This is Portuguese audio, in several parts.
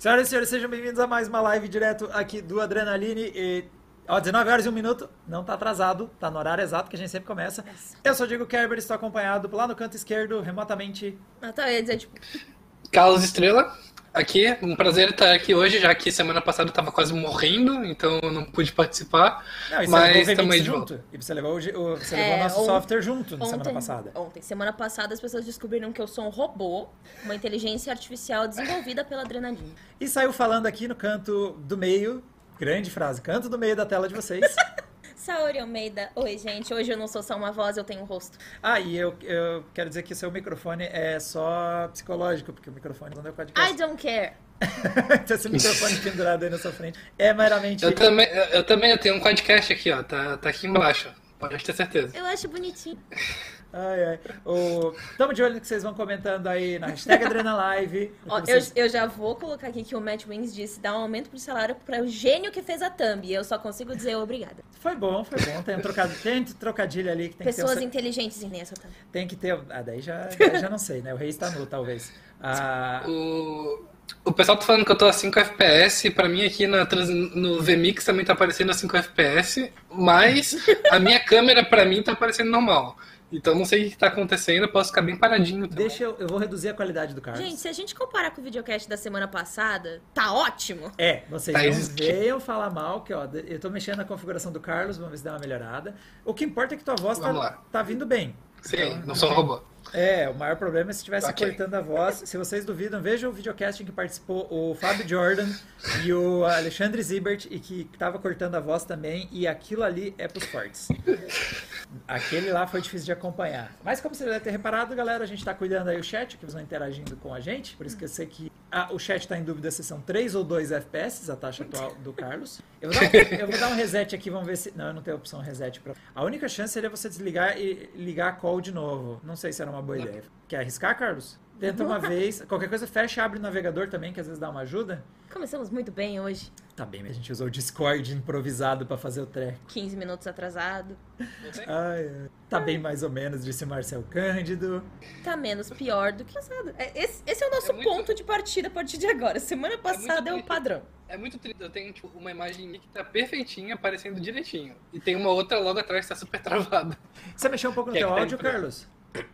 Senhoras e senhores, sejam bem-vindos a mais uma live direto aqui do Adrenaline. E, ó, 19 horas e 1 minuto, não tá atrasado, tá no horário exato que a gente sempre começa. Eu sou o Diego Kerber, estou acompanhado lá no canto esquerdo, remotamente. Ah, tá, eu ia dizer, tipo, Carlos Estrela, aqui. Um prazer estar aqui hoje, já que semana passada eu tava quase morrendo, então eu não pude participar. Não, e você mas estamos aí de junto. volta. E você levou, o, você É, levou o nosso on- software junto na ontem, semana passada. Ontem, semana passada, as pessoas descobriram que eu sou um robô, uma inteligência artificial desenvolvida pela adrenalina. E saiu falando aqui no canto do meio, grande frase, canto do meio da tela de vocês. Saori Almeida, oi gente, hoje eu não sou só uma voz, eu tenho um rosto. ah, e eu, eu quero dizer que o seu microfone é só psicológico, porque o microfone não é I podcast. don't care. Tem esse microfone pendurado aí na sua frente. É meramente. Eu também, eu, eu também eu tenho um podcast aqui, ó. Tá, tá aqui embaixo. Pode ter certeza. Eu acho bonitinho. Ai, ai. O... Tamo de olho no que vocês vão comentando aí na hashtag AdrenaLive. Ó, eu, vocês- eu já vou colocar aqui que o Matt Wings disse dar um aumento pro salário para o gênio que fez a thumb. E eu só consigo dizer obrigada. Foi bom, foi bom. Tem um trocadilho, tem um trocadilho ali que tem Pessoas que ter. o- inteligentes nessa thumb. Tem que ter. Ah, daí já, daí já não sei, né? O rei está nu, talvez. Ah, O, o pessoal tá falando que eu tô a 5 FPS. Pra mim aqui na, trans- no VMix também tá aparecendo a 5 FPS. Mas a minha câmera pra mim tá aparecendo normal. Então não sei o que tá acontecendo. Eu posso ficar bem paradinho também. deixa eu. Eu vou reduzir a qualidade do Carlos. Gente, se a gente comparar com o videocast da semana passada, tá ótimo. É, vocês Tá não venham falar mal, que ó, eu tô mexendo na configuração do Carlos, vamos ver se dá uma melhorada. O que importa é que tua voz tá, tá vindo bem. Sim, não sou um robô. É, o maior problema é se estivesse Ok. cortando a voz. Se vocês duvidam, vejam o videocast em que participou o Fábio Jordan e o Alexandre Zibert e que tava cortando a voz também. E aquilo ali é pros fortes. Aquele lá foi difícil de acompanhar. Mas como você deve ter reparado, galera, a gente tá cuidando aí o chat, que vocês vão interagindo com a gente. Por isso que eu sei que ah, o chat tá em dúvida se são 3 ou 2 FPS, a taxa atual do Carlos. Eu vou, dar um, eu vou dar um reset aqui, vamos ver se. Não, eu não tenho opção reset pra. A única chance seria você desligar e ligar a call de novo. Não sei se era uma boa ideia. Quer arriscar, Carlos? Tenta uma vez. Qualquer coisa, fecha e abre o navegador também, que às vezes dá uma ajuda. Começamos muito bem hoje. Tá bem, mas a gente usou o Discord improvisado pra fazer o treco. 15 minutos atrasado. Ai, ai. Tá bem mais ou menos, disse Marcel Cândido. Tá menos pior do que passado. É, Esse, esse é o nosso É muito- ponto de partida a partir de agora. Semana passada é, o triste. padrão. É muito triste. Eu tenho tipo, uma imagem que tá perfeitinha, aparecendo direitinho. E tem uma outra logo atrás que tá super travada. Você mexeu um pouco no Quer teu que tá áudio, em frente?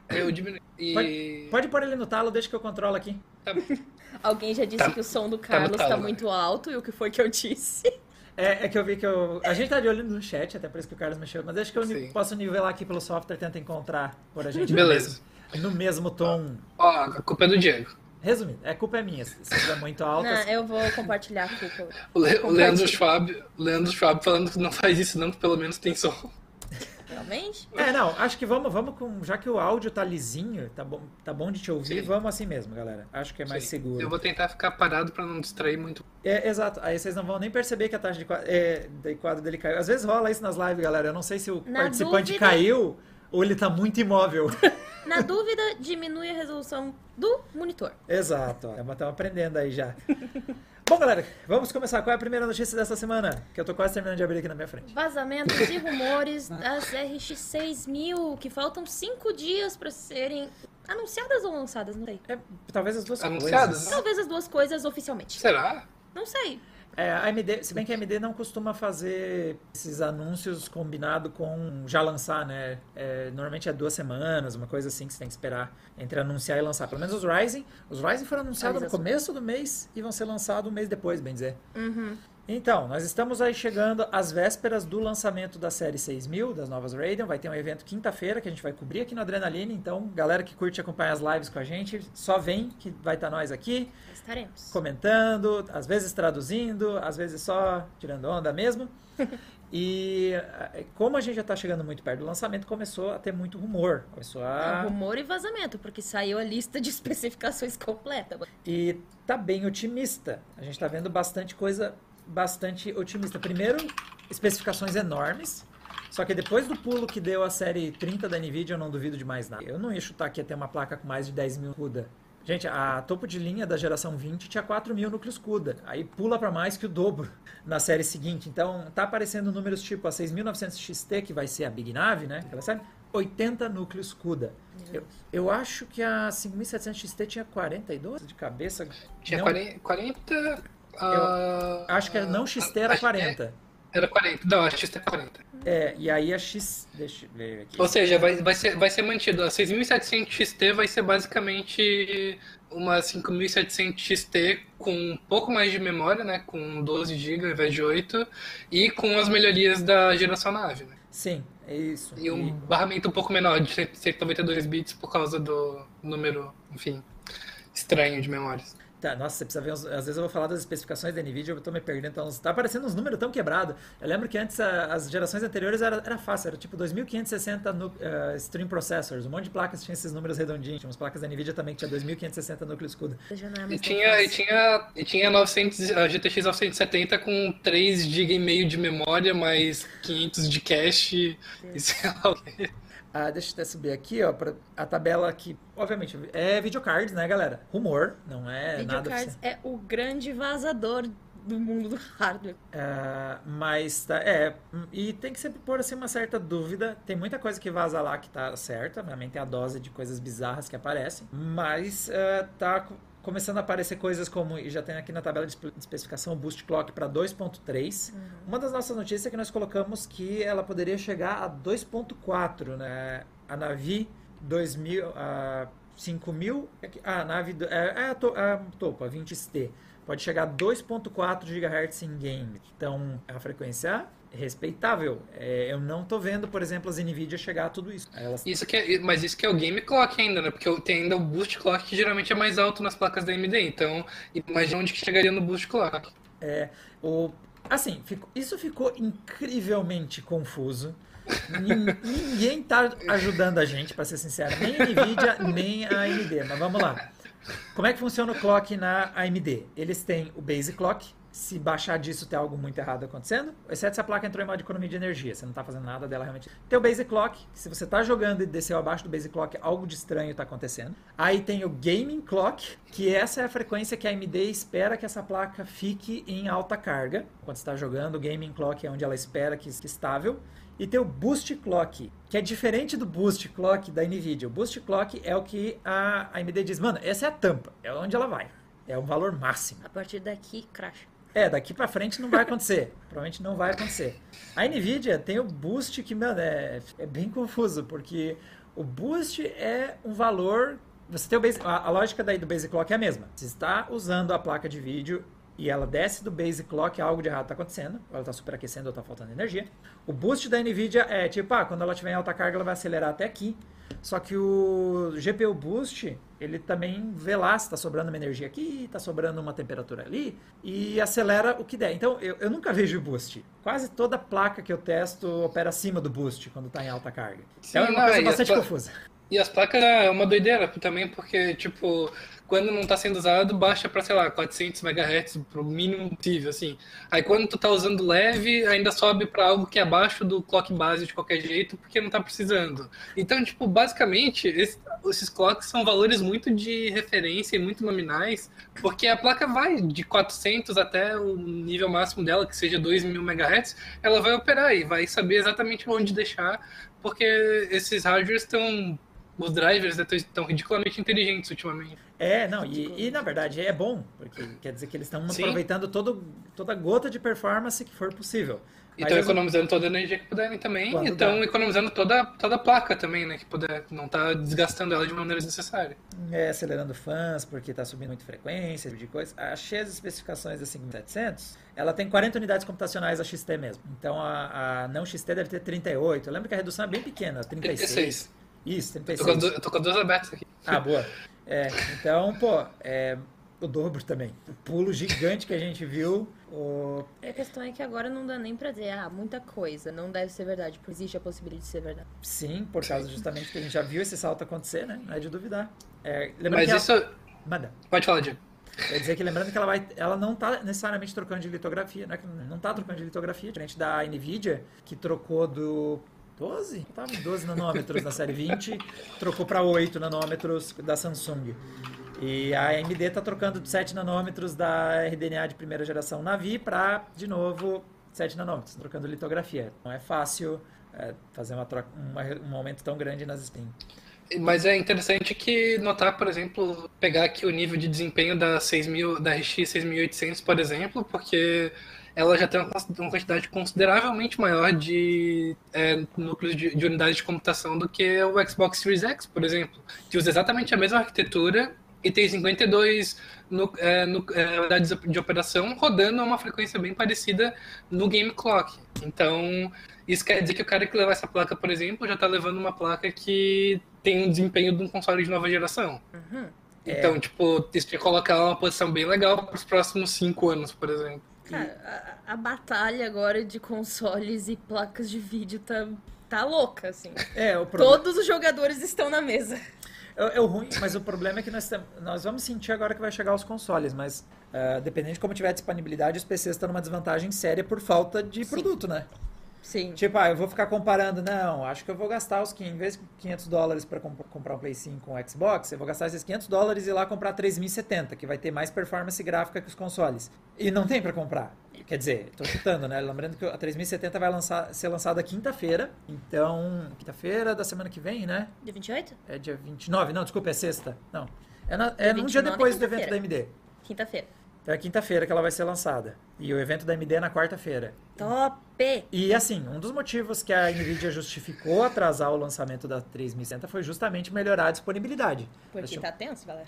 Eu diminui. E. Pode pôr ele no talo, deixa que eu controlo aqui. Tá bom. Alguém já disse Tá- que o som do tá Carlos tá, talo, muito alto e o que foi que eu disse? É, é que eu vi que eu. A gente tá de olho no chat, até por isso que o Carlos mexeu, mas deixa que eu Sim. posso nivelar aqui pelo software, tenta encontrar por a gente no Beleza. mesmo, no mesmo tom. Ó, a culpa é do Diego. Resumindo, é culpa é minha. Se estiver muito alto. Não, assim- eu vou compartilhar a culpa. O, Le- o. Leandro Schwab, o Leandro Schwab falando que não faz isso não, que pelo menos tem som. Realmente? É, não, acho que vamos, vamos com. Já que o áudio tá lisinho, tá bom, tá bom de te ouvir, Sim. vamos assim mesmo, galera. Acho que é mais Sim. seguro. Eu vou tentar ficar parado pra não distrair muito. É, exato. Aí vocês não vão nem perceber que a taxa de quadro, é, de quadro dele caiu. Às vezes rola isso nas lives, galera. Eu não sei se o Na participante dúvida- caiu ou ele tá muito imóvel. Na dúvida, diminui a resolução do monitor. exato. Estamos aprendendo aí já. Bom, galera, vamos começar. Qual é a primeira notícia dessa semana? Que eu tô quase terminando de abrir aqui na minha frente. Vazamentos e rumores das RX6000, que faltam cinco dias pra serem anunciadas ou lançadas, não sei. É, talvez as duas Anunciadas, coisas. Talvez as duas coisas oficialmente. Será? Não sei. É, a AMD, se bem que a AMD não costuma fazer esses anúncios combinado com já lançar, né? É, normalmente é duas semanas, uma coisa assim que você tem que esperar entre anunciar e lançar. Pelo menos os Ryzen. Os Ryzen foram anunciados no começo do mês e vão ser lançados um mês depois, bem dizer. Uhum. Então, nós estamos aí chegando às vésperas do lançamento da série 6000, das novas Radeon. Vai ter um evento quinta-feira que a gente vai cobrir aqui no Adrenaline. Então, galera que curte acompanhar as lives com a gente, só vem que vai estar nós aqui Estaremos. comentando, às vezes traduzindo, às vezes só tirando onda mesmo. E eh, como a gente já está chegando muito perto do lançamento, começou a ter muito rumor. Começou a... rumor e vazamento, porque saiu a lista de especificações completa. E tá bem otimista. A gente está vendo bastante coisa bastante otimista. Primeiro, especificações enormes. Só que depois do pulo que deu a série 30 da Nvidia, eu não duvido de mais nada. Eu não ia chutar que ia ter uma placa com mais de 10 mil CUDA. Gente, a topo de linha da geração 20 tinha 4 mil núcleos CUDA. Aí pula para mais que o dobro na série seguinte. Então, tá aparecendo números tipo a 6900 XT, que vai ser a Big Nave, né? Aquela série. 80 núcleos CUDA. Eu, eu acho que a 5700 XT tinha 42 de cabeça. Tinha Não, 40. 40 ah, Acho que não XT era acho que 40. Era 40. Não, a XT é 40. É, e aí a X. Deixa eu ver aqui. Ou seja, vai, vai, ser, vai ser mantido. A 6700 XT vai ser basicamente uma 5700 XT com um pouco mais de memória, né? Com 12 GB ao invés de 8. E com as melhorias da geração nave, né? Sim, é isso. E um barramento um pouco menor, de 192 bits por causa do número, enfim, estranho de memórias. Tá, nossa, você precisa ver. uns- Às vezes eu vou falar das especificações da Nvidia, eu tô me perdendo. Então, tá aparecendo uns números tão quebrados. Eu lembro que antes a- as gerações anteriores era, era fácil, era tipo 2560 nu- eh, stream processors. Um monte de placas tinha esses números redondinhos. Tinha umas placas da Nvidia também que tinha 2560 núcleos CUDA. Já não é E tinha, e tinha, e tinha 900, a GTX 970 com 3 GB e meio de memória, mais 500 de cache, e sei lá o quê. Ah, deixa eu até subir aqui, ó, pra, a tabela aqui. Obviamente, é videocards, né, galera? Rumor, não é nada Videocards é o grande vazador do mundo do hardware. Ah, mas tá, é, e tem que sempre pôr assim uma certa dúvida. Tem muita coisa que vaza lá que tá certa, realmente tem a dose de coisas bizarras que aparecem, mas ah, tá começando a aparecer coisas como, e já tem aqui na tabela de espe- de especificação o boost clock para 2.3. Uma das nossas notícias é que nós colocamos que ela poderia chegar a 2.4, né? A Navi 2000, a 5000, é que- ah, a Navi, é, é a, to, a topo, a 20ST, pode chegar a 2.4 GHz em game. Então, é uma frequência respeitável. É, eu não tô vendo, por exemplo, as Nvidia chegar a tudo isso. Elas Isso que é, mas isso que é o game clock ainda, né? Porque tem ainda o boost clock que geralmente é mais alto nas placas da AMD. Então, imagina onde que chegaria no boost clock. É, o, assim, ficou- isso ficou incrivelmente confuso. Nin- Ninguém tá ajudando a gente, para ser sincero. Nem a Nvidia, nem a AMD. Mas vamos lá. Como é que funciona o clock na AMD? Eles têm o base clock. Se baixar disso, tem algo muito errado acontecendo. Exceto se a placa entrou em modo de economia de energia. Você não está fazendo nada dela realmente. Tem o base clock. Se você está jogando e desceu abaixo do base clock, algo de estranho está acontecendo. Aí tem o gaming clock, que essa é a frequência que a AMD espera que essa placa fique em alta carga. Quando você está jogando, o gaming clock é onde ela espera que que estável. E tem o Boost Clock, que é diferente do Boost Clock da NVIDIA. O Boost Clock é o que a AMD diz, mano, essa é a tampa, é onde ela vai. É o valor máximo. A partir daqui, crash. É, daqui pra frente não vai acontecer. Provavelmente não vai acontecer. A NVIDIA tem o Boost que, mano, é, é bem confuso, porque o Boost é um valor... Você tem o base, a, a lógica daí do Base Clock é a mesma. Você está usando a placa de vídeo e ela desce do base clock, algo de errado está acontecendo, ela está superaquecendo ou está faltando energia. O boost da NVIDIA é tipo, ah, quando ela estiver em alta carga, ela vai acelerar até aqui. Só que o GPU Boost, ele também vê lá se está sobrando uma energia aqui, está sobrando uma temperatura ali, e acelera o que der. Então, eu, eu nunca vejo Boost. Quase toda placa que eu testo opera acima do Boost quando está em alta carga. Sim, então é uma não, coisa bastante confusa. E as placas é uma doideira também, porque, tipo, quando não tá sendo usado, baixa pra, sei lá, 400 MHz pro mínimo possível, assim. Aí quando tu tá usando leve, ainda sobe pra algo que é abaixo do clock base de qualquer jeito, porque não tá precisando. Então, tipo, basicamente, esse- esses clocks são valores muito de referência e muito nominais, porque a placa vai de 400 até o nível máximo dela, que seja 2000 MHz, ela vai operar e vai saber exatamente onde deixar, porque esses hardwares estão os drivers estão ridiculamente inteligentes ultimamente. É, não, e, e, na verdade é bom, porque quer dizer que eles estão aproveitando todo, toda gota de performance que for possível. E estão economizando toda a energia que puderem também. Quando E estão economizando toda, toda a placa também, né? Que puder. Não tá desgastando ela de maneira desnecessária. É, acelerando fãs, porque está subindo muito frequência, tipo de coisa. Achei as especificações da 5700, ela tem 40 unidades computacionais a XT mesmo. Então a, a não XT deve ter 38. Eu lembro que a redução é bem pequena, 36. 36. Isso, Eu tô, 36. du- eu tô com as duas abertas aqui. Ah, boa. É, então, pô, é, o dobro também. O pulo gigante que a gente viu. O... A questão é que agora não dá nem pra dizer, ah, muita coisa, não deve ser verdade, porque existe a possibilidade de ser verdade. Sim, por causa justamente que a gente já viu esse salto acontecer, né? Não é de duvidar. É, lembrando Mas que ela- isso. Manda. Pode falar, Diego. Quer dizer que lembrando que ela, vai, ela não está necessariamente trocando de litografia, né? Não está trocando de litografia, diferente da Nvidia, que trocou do 12? Estava em 12 nanômetros na série 20, trocou para 8 nanômetros da Samsung. E a AMD está trocando de 7 nanômetros da RDNA de primeira geração Navi para, de novo, 7 nanômetros, trocando litografia. Não é fácil é, fazer uma troca, uma, um aumento tão grande nas Steam. Mas é interessante que notar, por exemplo, pegar aqui o nível de desempenho da 6000, da RX 6800, por exemplo, porque ela já tem uma, quantidade consideravelmente maior de é, núcleos de, de, unidades de computação do que o Xbox Series X, por exemplo, que usa exatamente a mesma arquitetura e tem 52 no, é, no, é, unidades de operação rodando a uma frequência bem parecida no Game Clock. Então, isso quer dizer que o cara que levar essa placa, por exemplo, já está levando uma placa que tem um desempenho de um console de nova geração. Uhum. Então, é. tipo, isso te colocar uma posição bem legal para os próximos cinco anos, por exemplo. Cara, a, a, batalha agora de consoles e placas de vídeo tá, tá louca, assim. É, o problema... Todos os jogadores estão na mesa. É, é, o ruim, mas o problema é que nós, nós vamos sentir agora que vai chegar os consoles, mas uh, dependendo de como tiver a disponibilidade, os PCs estão numa desvantagem séria por falta de Sim. produto, né? Sim. Tipo, ah, eu vou ficar comparando. Não, acho que eu vou gastar os 500, em vez de 500 dólares para comp comprar um Play 5 com um Xbox, eu vou gastar esses 500 dólares e ir lá comprar 3070, que vai ter mais performance gráfica que os consoles. E não tem para comprar. Quer dizer, tô chutando, né? Lembrando que a 3070 vai lançar, ser lançada quinta-feira. Então, quinta-feira da semana que vem, né? Dia 28? É dia 29. Não, desculpa, é sexta. Não. É, na, é num dia depois do evento da AMD. Quinta-feira. Então é quinta-feira que ela vai ser lançada. E o evento da AMD é na quarta-feira. Top! E assim, um dos motivos que a Nvidia justificou atrasar o lançamento da 3060 foi justamente melhorar a disponibilidade. Porque tinham... tá tenso, galera.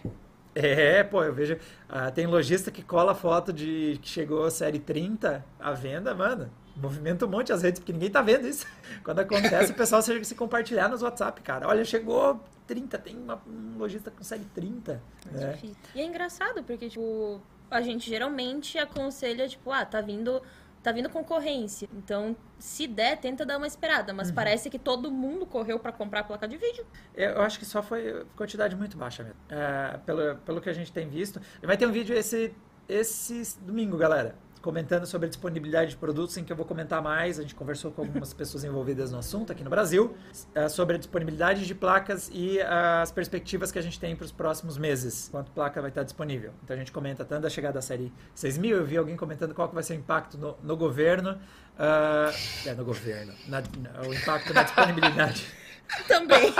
É, pô, eu vejo. Ah, tem lojista que cola foto de que chegou a série 30 à venda, mano. Movimenta um monte as redes, porque ninguém tá vendo isso. Quando acontece, o pessoal se, se compartilhar nos WhatsApp, cara. Olha, chegou 30, tem uma, um lojista com série 30. Né? E é engraçado, porque, tipo, a gente geralmente aconselha, tipo, ah, tá vindo, tá vindo concorrência. Então, se der, tenta dar uma esperada. Mas uhum. parece que todo mundo correu para comprar a placa de vídeo. Eu acho que só foi quantidade muito baixa mesmo. É, pelo, pelo que a gente tem visto. Vai ter um vídeo esse, esse domingo, galera comentando sobre a disponibilidade de produtos, em que eu vou comentar mais. A gente conversou com algumas pessoas envolvidas no assunto aqui no Brasil, uh, sobre a disponibilidade de placas e uh, as perspectivas que a gente tem para os próximos meses, quanto placa vai estar disponível. Então a gente comenta tanto a chegada da série 6000, eu vi alguém comentando qual que vai ser o impacto no, no governo. Uh, é, no governo. Na, o impacto na disponibilidade. Também.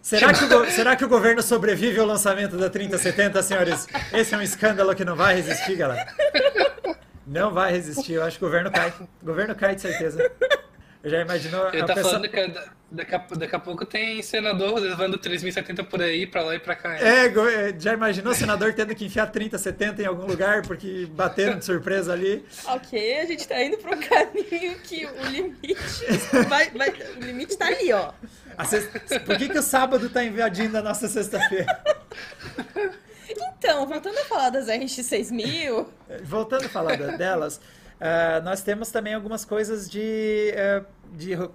Será que, o, será que o governo sobrevive ao lançamento da 3070, senhores? Esse é um escândalo que não vai resistir, galera. Não vai resistir. Eu acho que o governo cai. O governo cai de certeza. Eu já imaginou. Ele tá pessoa... falando que daqui a, daqui a pouco tem senador levando 3070 por aí, pra lá e pra cá. É, é, já imaginou o senador tendo que enfiar 3070 em algum lugar porque bateram de surpresa ali? Ok, a gente tá indo pra um caminho que o limite. Vai, vai, o limite tá ali, ó. Sexta... Por que, que o sábado tá invadindo a nossa sexta-feira? Então, voltando a falar das RX6000. Voltando a falar delas, uh, nós temos também algumas coisas de, uh, de uh,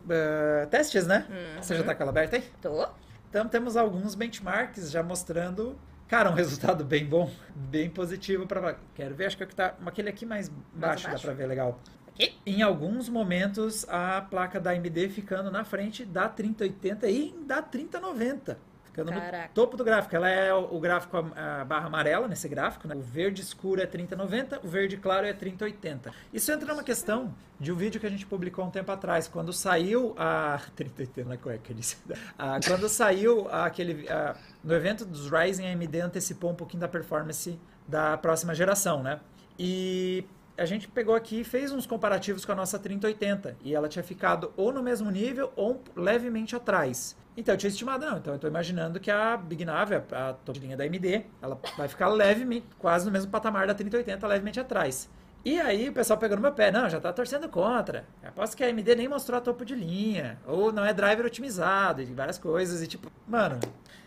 testes, né? Uhum. Você já tá com ela aberta aí? Tô. Então temos alguns benchmarks já mostrando, cara, um resultado bem bom, bem positivo para. Quero ver, acho que é tá aquele aqui mais baixo, dá para ver legal. Aqui? Em alguns momentos a placa da AMD ficando na frente da 3080 e da 3090 ficando Caraca. no topo do gráfico. Ela é o, gráfico a, barra amarela nesse gráfico, né? O verde escuro é 3090, o verde claro é 3080. Isso entra numa questão de um vídeo que a gente publicou um tempo atrás, quando saiu a 3080 na cueca, disse. Ah, quando saiu aquele ah, no evento dos Ryzen, a AMD antecipou um pouquinho da performance da próxima geração, né? E a gente pegou aqui e fez uns comparativos com a nossa 3080 e ela tinha ficado ou no mesmo nível ou levemente atrás. Então eu tinha estimado, não. Então eu estou imaginando que a Big Nave, a, a top linha da AMD, ela vai ficar levemente, quase no mesmo patamar da 3080, levemente atrás. E aí o pessoal pegou no meu pé, não, já tá torcendo contra. Eu aposto que a AMD nem mostrou a topo de linha, ou não é driver otimizado, e várias coisas, e tipo, mano,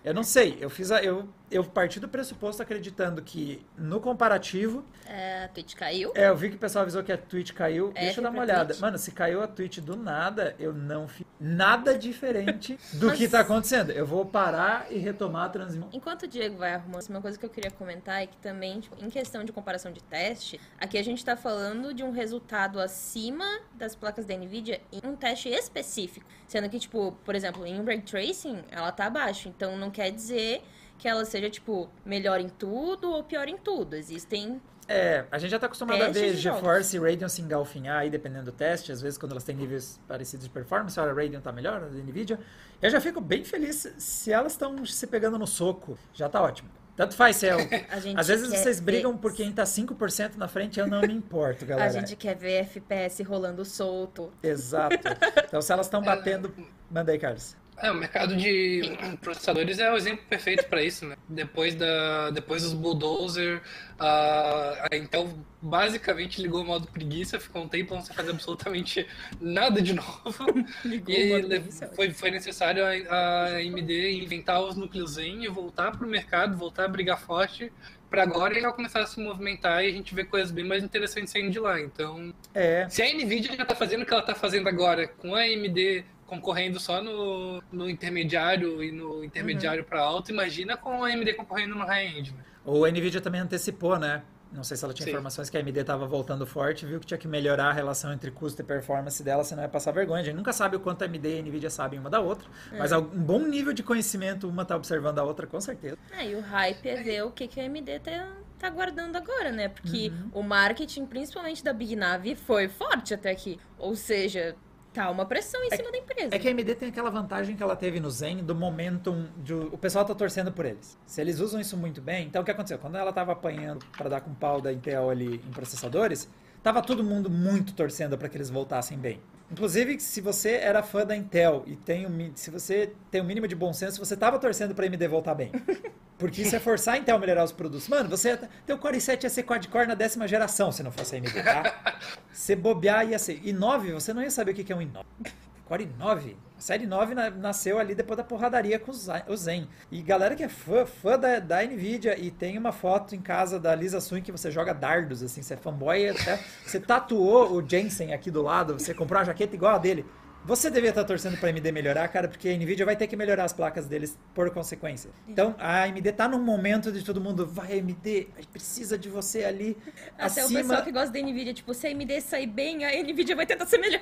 eu não sei, eu fiz a, eu, eu parti do pressuposto acreditando que no comparativo. É, a Twitch caiu. É, eu vi que o pessoal avisou que a Twitch caiu. É, Deixa eu dar uma olhada. Twitch. Mano, se caiu a Twitch do nada, eu não fiz nada diferente do Mas... que tá acontecendo. Eu vou parar e retomar a transmissão. Enquanto o Diego vai arrumando, uma coisa que eu queria comentar é que também, tipo, em questão de comparação de teste, aqui a gente tá falando de um resultado acima das placas da Nvidia em um teste específico. Sendo que, tipo, por exemplo, em Ray Tracing, ela tá abaixo. Então não quer dizer que ela seja, tipo, melhor em tudo ou pior em tudo. Existem É, a gente já tá acostumado a ver. GeForce e Radeon se engalfinhar aí, dependendo do teste. Às vezes, quando elas têm níveis parecidos de performance, olha, a Radeon tá melhor, a da NVIDIA. Eu já fico bem feliz se elas estão se pegando no soco. Já tá ótimo. Tanto faz, se é o- Às vezes vocês brigam ver- por quem tá 5% na frente, eu não me importo, galera. A gente quer ver FPS rolando solto. Exato. Então, se elas estão batendo... Manda aí, Carlos. É, o mercado de processadores é o exemplo perfeito para isso, né? Depois, da, depois dos bulldozer, a, a Intel basicamente ligou o modo preguiça, ficou um tempo sem fazer absolutamente nada de novo. Ligou e o é foi, foi necessário a, a AMD inventar os núcleos Zen e voltar pro mercado, voltar a brigar forte, para agora ela começar a se movimentar e a gente ver coisas bem mais interessantes saindo de lá. Então, É, se a Nvidia já tá fazendo o que ela tá fazendo agora, com a AMD concorrendo só no, no intermediário e no intermediário para alto, imagina com a AMD concorrendo no high-end. Né? o NVIDIA também antecipou, né? Não sei se ela tinha Sim. informações que a AMD estava voltando forte, viu que tinha que melhorar a relação entre custo e performance dela, senão ia passar vergonha. A gente nunca sabe o quanto a AMD e a NVIDIA sabem uma da outra, mas um bom nível de conhecimento, uma tá observando a outra, com certeza. É, e o hype é ver o que, que a AMD tá, tá guardando agora, né? Porque Uhum. o marketing, principalmente da Big Navi, foi forte até aqui. Ou seja, tá uma pressão em cima da empresa. É que a AMD tem aquela vantagem que ela teve no Zen do momentum, de, o pessoal tá torcendo por eles. Se eles usam isso muito bem, então o que aconteceu? Quando ela tava apanhando para dar com pau da Intel ali em processadores, tava todo mundo muito torcendo para que eles voltassem bem. Inclusive, se você era fã da Intel e tem mi- se você tem o mínimo de bom senso, você tava torcendo para AMD voltar bem. Porque isso é forçar a Intel a melhorar os produtos. Mano, você teu Core i7 ia ser quad-core na décima geração se não fosse a AMD, tá? Se bobear ia ser. i9, você não ia saber o que que é um i9. Core i9. A série 9 na- nasceu ali depois da porradaria com o Zen- o. E galera que é fã, fã da, da Nvidia e tem uma foto em casa da Lisa Sun que você joga dardos, assim, você é fanboy até. Você tatuou o Jensen aqui do lado, você comprou uma jaqueta igual a dele. Você devia estar torcendo para a AMD melhorar, cara, porque a Nvidia vai ter que melhorar as placas deles por consequência. Então, a AMD tá num momento de todo mundo, vai AMD, a gente precisa de você ali Até o acima. pessoal que gosta da Nvidia, tipo, se a AMD sair bem, a Nvidia vai tentar ser melhor.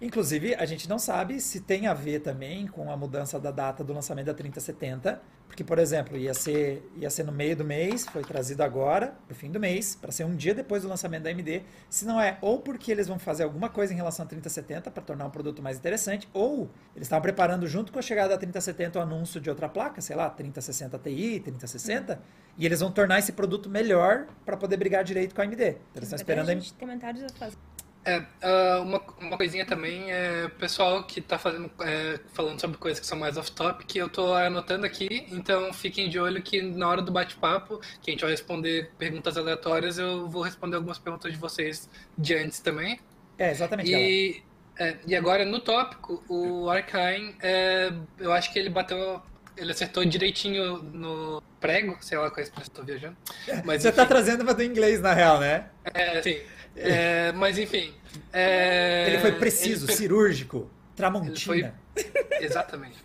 Inclusive, a gente não sabe se tem a ver também com a mudança da data do lançamento da 3070, porque, por exemplo, ia ser, ia ser no meio do mês, foi trazido agora, pro fim do mês, para ser um dia depois do lançamento da AMD. Se não é, ou porque eles vão fazer alguma coisa em relação à 3070 para tornar um produto mais interessante, ou eles estavam preparando junto com a chegada da 3070 o anúncio de outra placa, sei lá, 3060 Ti, 3060, e eles vão tornar esse produto melhor para poder brigar direito com a AMD. Então, eles estão esperando a a gente comentários a fazer. É, ah, uma, uma coisinha também é pessoal que tá fazendo, é, falando sobre coisas que são mais off-topic, eu tô anotando aqui, então fiquem de olho que na hora do bate-papo, que a gente vai responder perguntas aleatórias, eu vou responder algumas perguntas de vocês de antes também. É, exatamente. E, é, e agora no tópico, o Arkane, é, eu acho que ele bateu. Ele acertou direitinho no prego, sei lá qual é a expressão, tô viajando. Mas, Você tá enfim, trazendo uma do inglês, na real, né? é, sim. É, mas enfim. é, Ele foi preciso, ele cirúrgico, tramontina. Exatamente.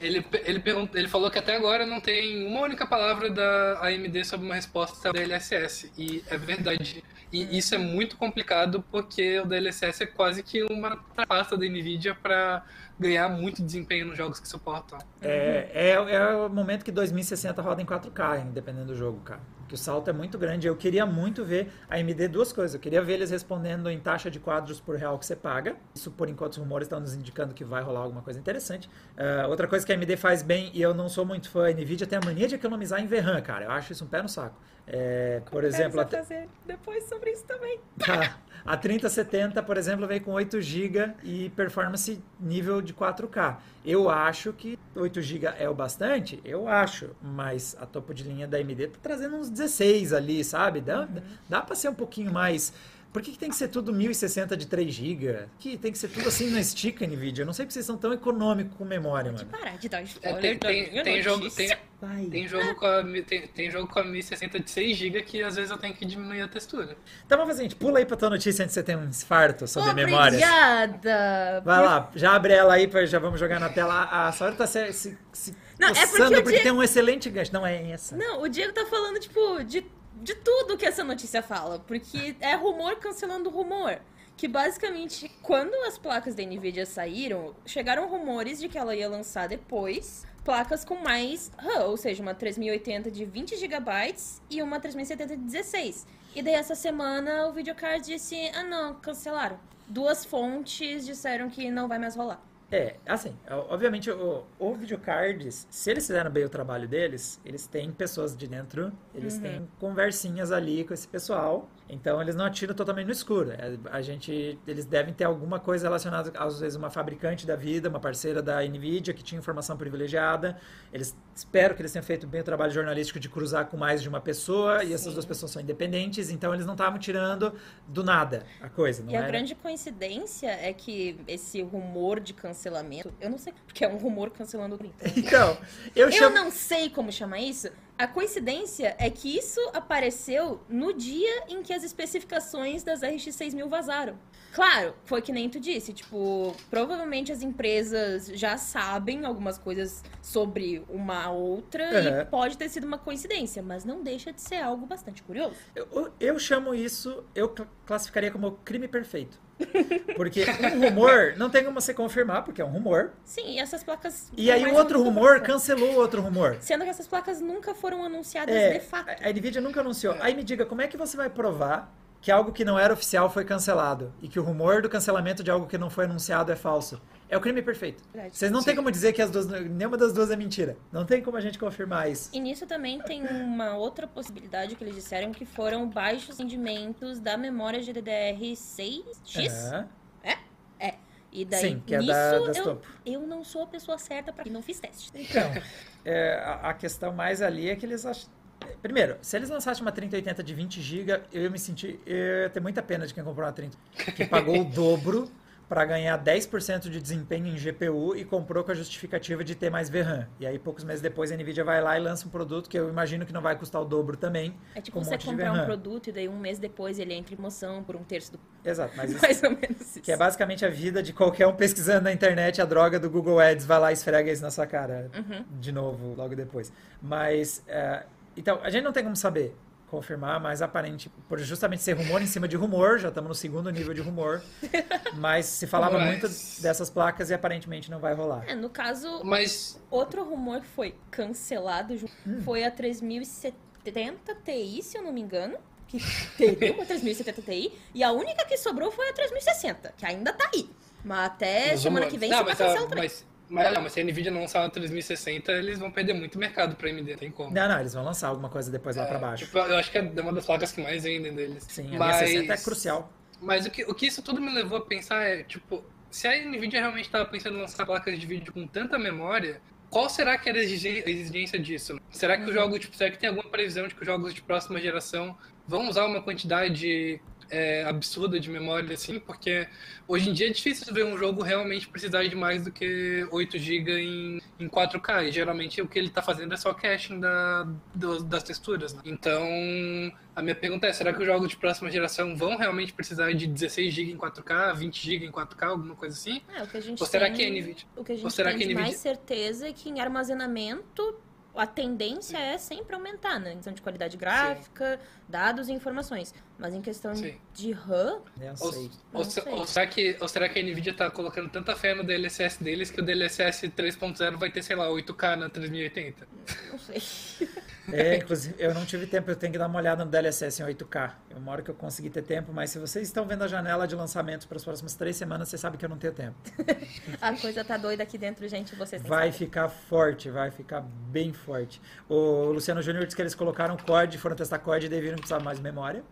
Ele, ele, pergun- ele falou que até agora não tem uma única palavra da AMD sobre uma resposta da DLSS. E é verdade. E isso é muito complicado porque o DLSS é quase que uma trapaça da NVIDIA para ganhar muito desempenho nos jogos que suportam. É, é, é o momento que 2060 roda em 4K, hein, dependendo do jogo, cara. Que o salto é muito grande. Eu queria muito ver a AMD duas coisas. Eu queria ver eles respondendo em taxa de quadros por real que você paga. Isso, por enquanto, os rumores estão nos indicando que vai rolar alguma coisa interessante. Ah, outra coisa que a AMD faz bem, e eu não sou muito fã, a NVIDIA tem a mania de economizar em VRAM, cara. Eu acho isso um pé no saco. É, por exemplo, a, fazer depois sobre isso também. Tá. A 3070, por exemplo, veio com 8 GB e performance nível de 4K. Eu acho que 8 GB é o bastante, eu acho, mas a topo de linha da AMD tá trazendo uns 16 ali, sabe? Dá, Uhum. dá para ser um pouquinho mais. Por que, que tem que ser tudo 1060 de 3 GB? Que tem que ser tudo assim no estica, NVIDIA. Eu não sei porque vocês são tão econômicos com memória, mano. parar de dar É, spoiler tem, da tem, minha tem jogo, tem, Vai. tem jogo com a, tem, tem jogo com a 1060 de 6 GB que às vezes eu tenho que diminuir a textura. Então vamos fazer, gente. Pula aí pra tua notícia antes de você ter um infarto sobre memórias. Obrigada! Vai lá, já abre ela aí, pra, já vamos jogar na tela. A Saori tá se, se, se Não, é porque porque Diego- tem um excelente gancho. Não é essa. Não, o Diego tá falando, tipo, de, de tudo que essa notícia fala. Porque é rumor cancelando rumor. Que basicamente, quando as placas da Nvidia saíram, chegaram rumores de que ela ia lançar depois placas com mais RAM, ou seja, uma 3080 de 20 GB e uma 3070 de 16. E daí essa semana o videocard disse: "Ah, não, cancelaram". Duas fontes disseram que não vai mais rolar. É, assim, obviamente o, o videocards, se eles fizeram bem o trabalho deles, eles têm pessoas de dentro, eles Uhum. têm conversinhas ali com esse pessoal, então eles não atiram totalmente no escuro. É, a gente, eles devem ter alguma coisa relacionada, às vezes uma fabricante da vida, uma parceira da Nvidia que tinha informação privilegiada. Eles espero que eles tenham feito bem o trabalho jornalístico de cruzar com mais de uma pessoa e essas Sim. duas pessoas são independentes, então eles não estavam tirando do nada a coisa. E a era- grande coincidência é que esse rumor de cancelamento, eu não sei porque é um rumor cancelando o Twitter. Então, eu, Eu chamo não sei como chamar isso. A coincidência é que isso apareceu no dia em que as especificações das RX 6000 vazaram. Claro, foi que nem tu disse, tipo, provavelmente as empresas já sabem algumas coisas sobre uma outra e pode ter sido uma coincidência, mas não deixa de ser algo bastante curioso. Eu, eu chamo isso, eu cl- classificaria como crime perfeito. Porque um rumor não tem como você confirmar, porque é um rumor. Sim, e essas placas. E aí o outro rumor cancelou o outro rumor. Sendo que essas placas nunca foram anunciadas É, de fato. a Nvidia nunca anunciou. Aí me diga, como é que você vai provar que algo que não era oficial foi cancelado? E que o rumor do cancelamento de algo que não foi anunciado é falso? É o crime perfeito. Verdade. Vocês não tem Sim. como dizer que as duas, nenhuma das duas é mentira. Não tem como a gente confirmar isso. E nisso também tem uma outra possibilidade que eles disseram que foram baixos rendimentos da memória GDDR6X. Aham. E daí, Sim, que é nisso, da, das eu, topo. eu não sou a pessoa certa para não fiz teste. Então, é, a, a questão mais ali é que eles acham. Primeiro, se eles lançassem uma 3080 de 20 GB, eu ia me sentir. Eu ia ter muita pena de quem comprou uma 30. Que pagou o dobro para ganhar 10% de desempenho em GPU e comprou com a justificativa de ter mais VRAM. E aí, poucos meses depois, a Nvidia vai lá e lança um produto que eu imagino que não vai custar o dobro também. É tipo com um você comprar um produto e daí um mês depois ele entra em promoção por um terço do. Exato, mas isso, Mais ou menos isso. que é basicamente a vida de qualquer um pesquisando na internet a droga do Google Ads, vai lá e esfrega isso na sua cara Uhum. de novo logo depois. Mas, é, então, a gente não tem como saber, confirmar, mas aparente, por justamente ser rumor em cima de rumor, já estamos no segundo nível de rumor, mas se falava Mas- muito dessas placas e aparentemente não vai rolar. É, no caso, Mas outro rumor que foi cancelado Hum. foi a 3070 Ti, se eu não me engano. Que teria uma 3070 Ti. E a única que sobrou foi a 3060, que ainda tá aí. Mas até os semana rumores- que vem não, você mas, cancelar também. mas, mas, não, mas se a Nvidia não lançar uma 3060, eles vão perder muito mercado pra AMD, tem como. Não, não, eles vão lançar alguma coisa depois lá É, pra baixo. tipo, eu acho que é uma das placas que mais vendem deles. Sim, a mas, 60 é crucial. Mas o que, o que isso tudo me levou a pensar é, tipo, se a Nvidia realmente estava pensando em lançar placas de vídeo com tanta memória, qual será que era a exigência disso? Será que os jogos, tipo, será que tem alguma previsão de que os jogos de próxima geração vão usar uma quantidade é, absurda de memória assim? Porque hoje em dia é difícil ver um jogo realmente precisar de mais do que 8 GB em, em 4K. E geralmente o que ele está fazendo é só caching da, do- das texturas. né? Então, a minha pergunta é: será que os jogos de próxima geração vão realmente precisar de 16 GB em 4K, 20 GB em 4K, alguma coisa assim? É, o que a gente Ou será tem, que a Nvidia- O que a gente tem que de Nvidia- mais certeza é que em armazenamento a tendência é sempre aumentar, né? Em questão de qualidade gráfica, dados e informações. Mas em questão Sim. de RAM, Eu Ou, sei. ou, Não se- sei. ou será que, ou será que a Nvidia tá colocando tanta fé no DLSS deles que o DLSS 3.0 vai ter, sei lá, 8K na 3080? não sei. É, inclusive, eu não tive tempo, eu tenho que dar uma olhada no DLSS em 8K. É uma hora que eu consegui ter tempo, mas se vocês estão vendo a janela de lançamentos para as próximas três semanas, vocês sabem que eu não tenho tempo. A coisa tá doida aqui dentro, gente, vocês Vai saber. ficar forte, vai ficar bem forte. O Luciano Júnior disse que eles colocaram COD, foram testar COD e deviam precisar mais memória.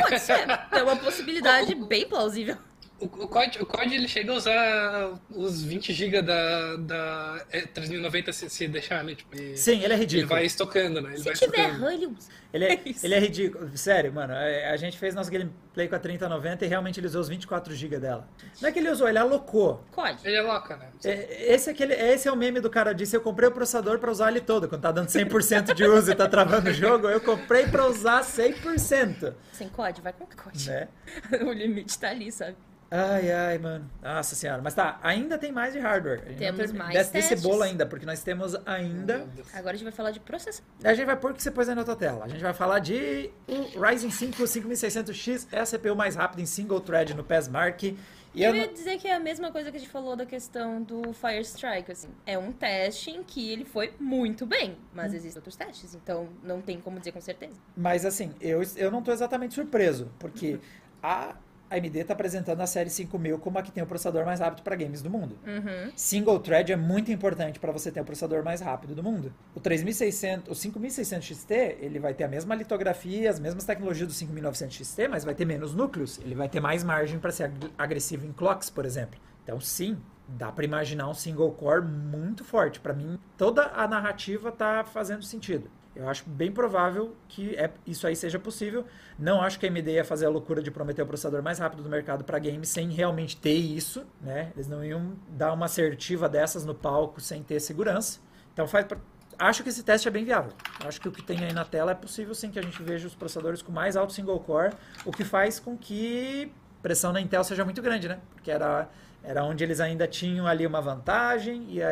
Pode ser. É uma possibilidade bem plausível. O, o, COD, o COD ele chega a usar os 20 GB da, da é, 3090 se, se deixar, né? Tipo, e- Sim, ele é ele ridículo. vai estocando, né? Ele Se vai tiver estocando. RAM, ele usa. Ele é, É ele é ridículo. Sério, mano. A, a gente fez nosso gameplay com a 3090 e realmente ele usou os 24 GB dela. Não é que ele usou, ele alocou. Code. Ele é louca, né? É, Esse, é aquele, esse é o meme do cara disse: Eu comprei o processador pra usar ele todo. Quando tá dando 100% de uso e tá travando o jogo, eu comprei pra usar 100%. Sem COD, vai com COD. Né? o limite tá ali, sabe? Ai, ai, mano. Nossa senhora. Mas tá, ainda tem mais de hardware. Temos termi- mais desse, desse testes. bolo ainda, porque nós temos ainda. Agora a gente vai falar de processador. A gente vai pôr o que você pôs aí na tua tela. A gente vai falar de o Ryzen 5 5600X, é a CPU mais rápida em single thread no PESMark E Eu eu ia não- dizer que é a mesma coisa que a gente falou da questão do Fire Strike, assim. É um teste em que ele foi muito bem, mas existem outros testes, então não tem como dizer com certeza. Mas assim, eu, eu não estou exatamente surpreso, porque a AMD está apresentando a série 5000 como a que tem o processador mais rápido para games do mundo. Uhum. Single thread é muito importante para você ter o processador mais rápido do mundo. O 3600, o 5600 XT, ele vai ter a mesma litografia, as mesmas tecnologias do 5900 XT, mas vai ter menos núcleos. Ele vai ter mais margem para ser ag- agressivo em clocks, por exemplo. Então, sim, dá para imaginar um single core muito forte. Para mim, toda a narrativa tá fazendo sentido. Eu acho bem provável que é, isso aí seja possível. Não acho que a AMD ia fazer a loucura de prometer o processador mais rápido do mercado para games sem realmente ter isso, né? Eles não iam dar uma assertiva dessas no palco sem ter segurança. Então faz pra- acho que esse teste é bem viável. Acho que o que tem aí na tela é possível sim que a gente veja os processadores com mais alto single core, o que faz com que pressão na Intel seja muito grande, né? Porque era era onde eles ainda tinham ali uma vantagem e a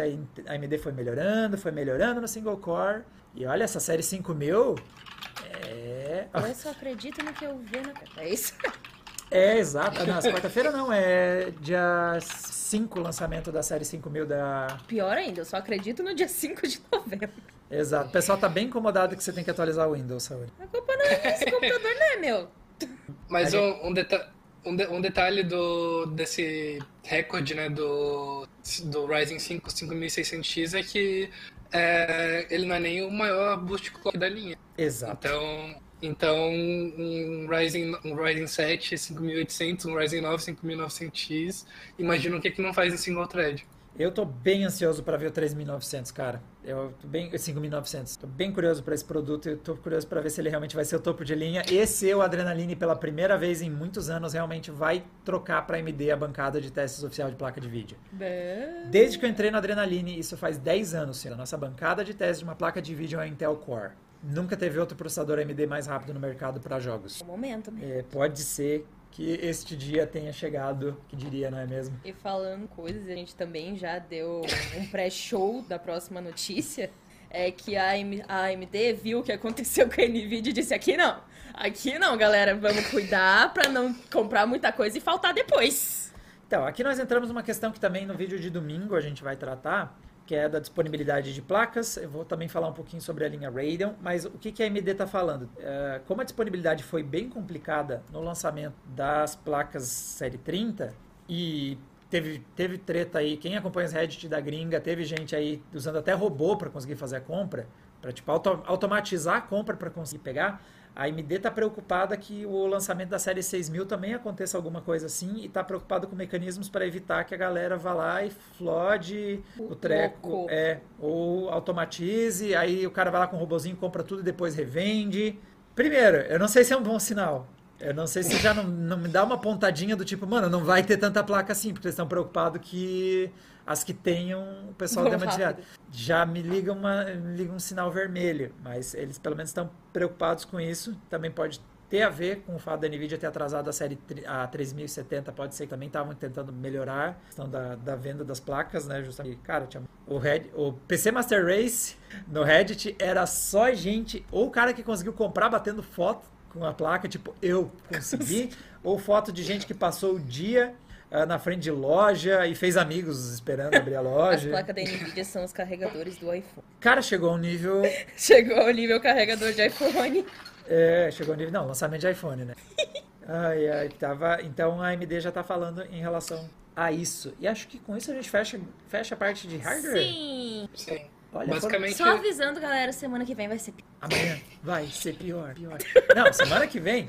AMD foi melhorando, foi melhorando no single core. E olha, essa série 5000 é. Eu só acredito no que eu vi na É isso? É, exato. Não, essa quarta-feira não, é dia 5 o lançamento da série 5000 da. Pior ainda, eu só acredito no dia 5 de novembro. Exato. O pessoal tá bem incomodado que você tem que atualizar o Windows, Saúde. A culpa não é esse computador, não é meu. Mas um, um, deta um, de- um detalhe do, desse recorde né, do, do Ryzen 5 5600X é que é, ele não é nem o maior boost clock da linha. Exato. Então, então um, Ryzen, um Ryzen 7 5800, um Ryzen 9 5900X, imagina o que, que não faz em single thread. Eu tô bem ansioso para ver o 3900, cara. Eu tô bem 5900. Tô bem curioso para esse produto e tô curioso para ver se ele realmente vai ser o topo de linha. E se o Adrenaline pela primeira vez em muitos anos realmente vai trocar para AMD a bancada de testes oficial de placa de vídeo. Desde que eu entrei no Adrenaline, isso faz 10 anos, senhor. A nossa bancada de teste de uma placa de vídeo é a Intel Core. Nunca teve outro processador AMD mais rápido no mercado para jogos. É o momento, né? É, pode ser que este dia tenha chegado, que diria, não é mesmo? E falando coisas, a gente também já deu um pré-show da próxima notícia. É que a AM a AMD viu o que aconteceu com a NVIDIA e disse: aqui não. Aqui não, galera. Vamos cuidar pra não comprar muita coisa e faltar depois. Então, aqui nós entramos numa questão que também no vídeo de domingo a gente vai tratar, que é da disponibilidade de placas. Eu vou também falar um pouquinho sobre a linha Radeon, mas o que, que a AMD está falando? É, como a disponibilidade foi bem complicada no lançamento das placas série 30 e teve, teve treta aí, quem acompanha os Reddit da gringa, teve gente aí usando até robô para conseguir fazer a compra, para tipo, auto- automatizar a compra para conseguir pegar. A AMD está preocupada que o lançamento da série 6000 também aconteça alguma coisa assim e está preocupada com mecanismos para evitar que a galera vá lá e flode o treco, Louco. é, ou automatize, aí o cara vai lá com o robozinho, compra tudo e depois revende. Primeiro, eu não sei se é um bom sinal. Eu não sei se já não, não me dá uma pontadinha do tipo, mano, não vai ter tanta placa assim, porque eles estão preocupados que as que tenham o pessoal desviada. rápido. Já me liga, uma, me liga um sinal vermelho, mas eles pelo menos estão preocupados com isso. Também pode ter a ver com o fato da NVIDIA ter atrasado a série a 3070, pode ser que também estavam tentando melhorar a questão da, da venda das placas, né? Justamente, cara, tinha, o, Red, o PC Master Race no Reddit era só gente, ou o cara que conseguiu comprar batendo foto com a placa, tipo, eu consegui, ou foto de gente que passou o dia na frente de loja e fez amigos esperando abrir a As loja. placas da NVIDIA são os carregadores do iPhone. Cara, chegou a um nível. Chegou ao nível carregador de iPhone. É, chegou a um nível. Não, lançamento de iPhone, né? Ai, ai, tava. Então a AMD já tá falando em relação a isso. E acho que com isso a gente fecha, fecha a parte de hardware. Sim. Sim. Olha, Basicamente, Só avisando, galera, semana que vem vai ser. foram- amanhã vai ser pior, pior. Não, semana que vem.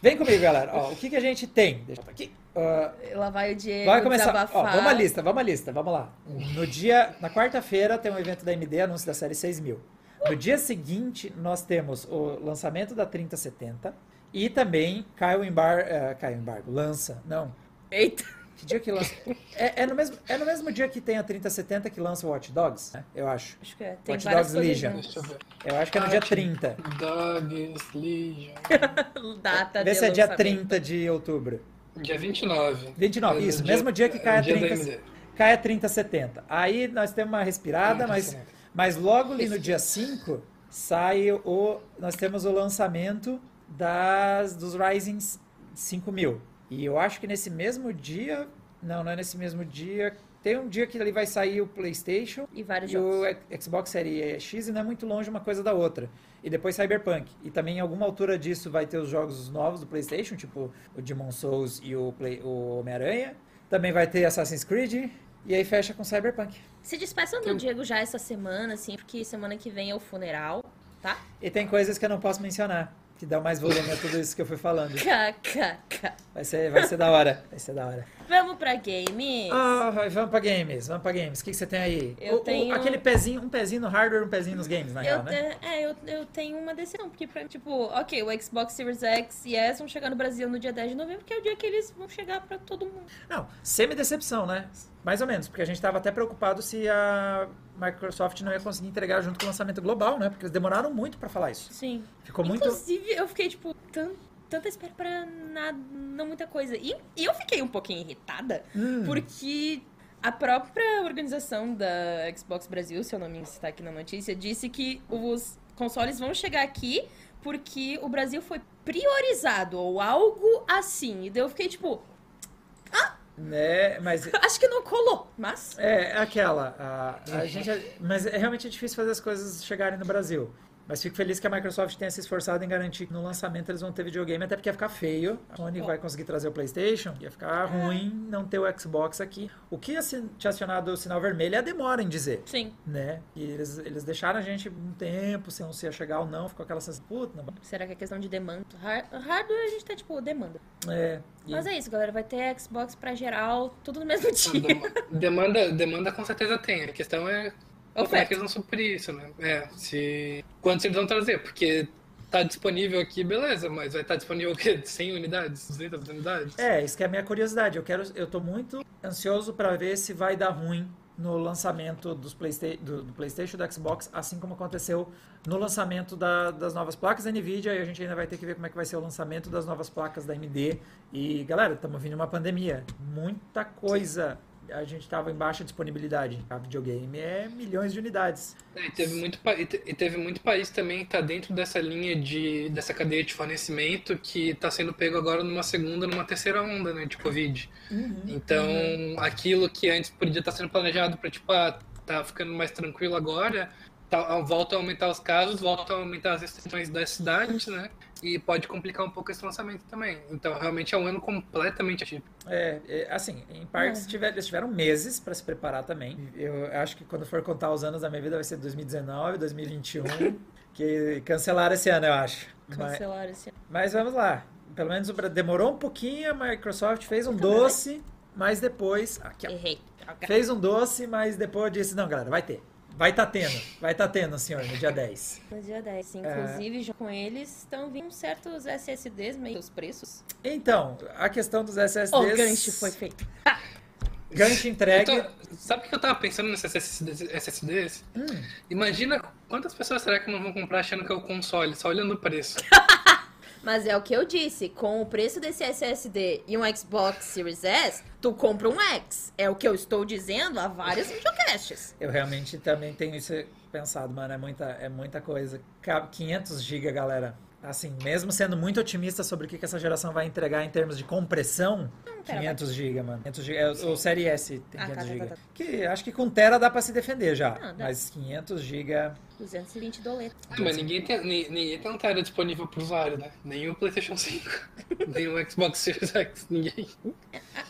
Vem comigo, galera. Ó, o que, que a gente tem? Deixa eu aqui. Ah, Lá vai o Diego Vai começar. Ó, vamos à lista, vamos à lista, vamos lá. No dia, na quarta-feira tem um evento da AMD, anúncio da série 6000. No dia seguinte, nós temos o lançamento da 3070 e também cai o embargo, cai o embargo, lança, não. Eita. Que dia que lança? É, é no mesmo, é no mesmo dia que tem a 3070 que lança o Watch Dogs, né? Eu acho. Acho que é. Tem Watch Dogs Legion. Deixa eu ver. Eu acho que é no dia 30. Dogs, Legion. Data Vê de se é dia lançamento. 30 de outubro. Dia 29. 29, É, isso, dia- mesmo dia que cai a dia da 30, AMD. cai a 3070. Aí nós temos uma respirada, Ah, mas, mas logo ali no dia 5 sai o. Nós temos o lançamento das, dos Ryzen 5000. E eu acho que nesse mesmo dia. Não, não é nesse mesmo dia. Tem um dia que ali vai sair o PlayStation E vários e jogos. o Xbox Series X e não é muito longe uma coisa da outra. E depois Cyberpunk. E também em alguma altura disso vai ter os jogos novos do PlayStation, tipo o Demon Souls e o, Play- o Homem-Aranha. Também vai ter Assassin's Creed. E aí fecha com Cyberpunk. Se despeçam do Diego já essa semana, assim, porque semana que vem é o funeral, tá? E tem coisas que eu não posso mencionar, que dão mais volume a tudo isso que eu fui falando. KKK. Vai ser, vai ser da hora. Vai ser da hora. Vamos pra game. Ah, vamos pra games, vamos pra games. O que, que você tem aí? Eu O- o- tenho- aquele pezinho, um pezinho no hardware, um pezinho nos games, na Eu, real, né? te- é, eu, eu tenho uma decisão, porque, pra, tipo, ok, o Xbox Series X e S vão chegar no Brasil no dia 10 de novembro, que é o dia que eles vão chegar pra todo mundo. Não, semi-decepção, né? Mais ou menos, porque a gente tava até preocupado se a Microsoft não ia conseguir entregar junto com o lançamento global, né? Porque eles demoraram muito pra falar isso. Sim. Ficou muito... Inclusive, eu fiquei, tipo, tan- tanta espera pra nada, não muita coisa. E, eu fiquei um pouquinho irritada, Hum. porque a própria organização da Xbox Brasil, se eu não me está aqui na notícia, disse que os consoles vão chegar aqui porque o Brasil foi priorizado, ou algo assim. E daí eu fiquei, tipo, Né, mas... acho que não colou, mas... É, aquela. A, a gente, é- mas é realmente difícil fazer as coisas chegarem no Brasil. Mas fico feliz que a Microsoft tenha se esforçado em garantir que no lançamento eles vão ter videogame, até porque ia ficar feio. A Sony vai conseguir trazer o PlayStation, ia ficar ruim não ter o Xbox aqui. O que tinha acionado o sinal vermelho é a demora em dizer. Sim. Né? E eles, eles deixaram a gente um tempo, sem se ia chegar ou não, ficou aquela sensação, puta, não. Será que é questão de demanda? Har- Hardware a gente tá, tipo, demanda. É, e- Mas é isso, galera. Vai ter Xbox pra geral, tudo no mesmo dia. Demanda, demanda com certeza tem. A questão é como é Oferta. que eles vão suprir isso, né? É, se... Quantos eles vão trazer? Porque tá disponível aqui, beleza, mas vai estar disponível o quê? 100 unidades? 200 unidades? É, isso que é a minha curiosidade. Eu quero, eu tô muito ansioso para ver se vai dar ruim no lançamento dos Playsta do, do PlayStation e do Xbox, assim como aconteceu no lançamento da- das novas placas da Nvidia. E a gente ainda vai ter que ver como é que vai ser o lançamento das novas placas da AMD. E galera, estamos vindo uma pandemia, muita coisa. A gente estava em baixa disponibilidade. A videogame é milhões de unidades. É, e, teve muito, e te- teve muito país também que tá dentro dessa linha de dessa cadeia de fornecimento que tá sendo pego agora numa segunda, numa terceira onda, né, de Covid. Então, aquilo que antes podia estar sendo planejado para tipo, ah, tá ficando mais tranquilo agora, tá, volta a aumentar os casos, volta a aumentar as restrições das cidades, né? E pode complicar um pouco esse lançamento também. Então, realmente é um ano completamente atípico. É, é, assim, em partes tiver- eles tiveram meses para se preparar também. Eu acho que quando for contar os anos da minha vida vai ser 2019, 2021, que cancelaram esse ano, eu acho. Mas, Cancelaram esse ano. mas vamos lá. Pelo menos demorou um pouquinho, a Microsoft fez um doce, mas depois. Aqui, ó. Errei. Fez um doce, mas depois disse: não, galera, vai ter. Vai tá tendo. Vai tá tendo, senhor, no dia 10. No dia 10. Inclusive, já com eles estão vindo certos SSDs meio os preços. Então, a questão dos SSDs. O gancho foi feito. Gancho entregue. tô- sabe o que eu tava pensando nesses SSDs? SSDs? Hum. Imagina quantas pessoas será que não vão comprar achando que é o console, só olhando o preço. Mas é o que eu disse, com o preço desse SSD e um Xbox Series S, tu compra um X. É o que eu estou dizendo há vários videocasts. Eu realmente também tenho isso pensado, mano. É muita, é muita coisa. Cabe 500 GB, galera. Assim, mesmo sendo muito otimista sobre o que que essa geração vai entregar em termos de compressão, terabyte. 500 GB, mano. 500 GB, é, o, o Série S tem Ah, 500 tá, tá, GB. tá, tá. Que acho que com Tera dá pra se defender já. Ah, mas 500 GB... 220 doletas. Ah, mas ninguém tem, ni- ninguém tem um tera disponível pro usuário, né? Nem o PlayStation 5, nem o Xbox Series X, ninguém.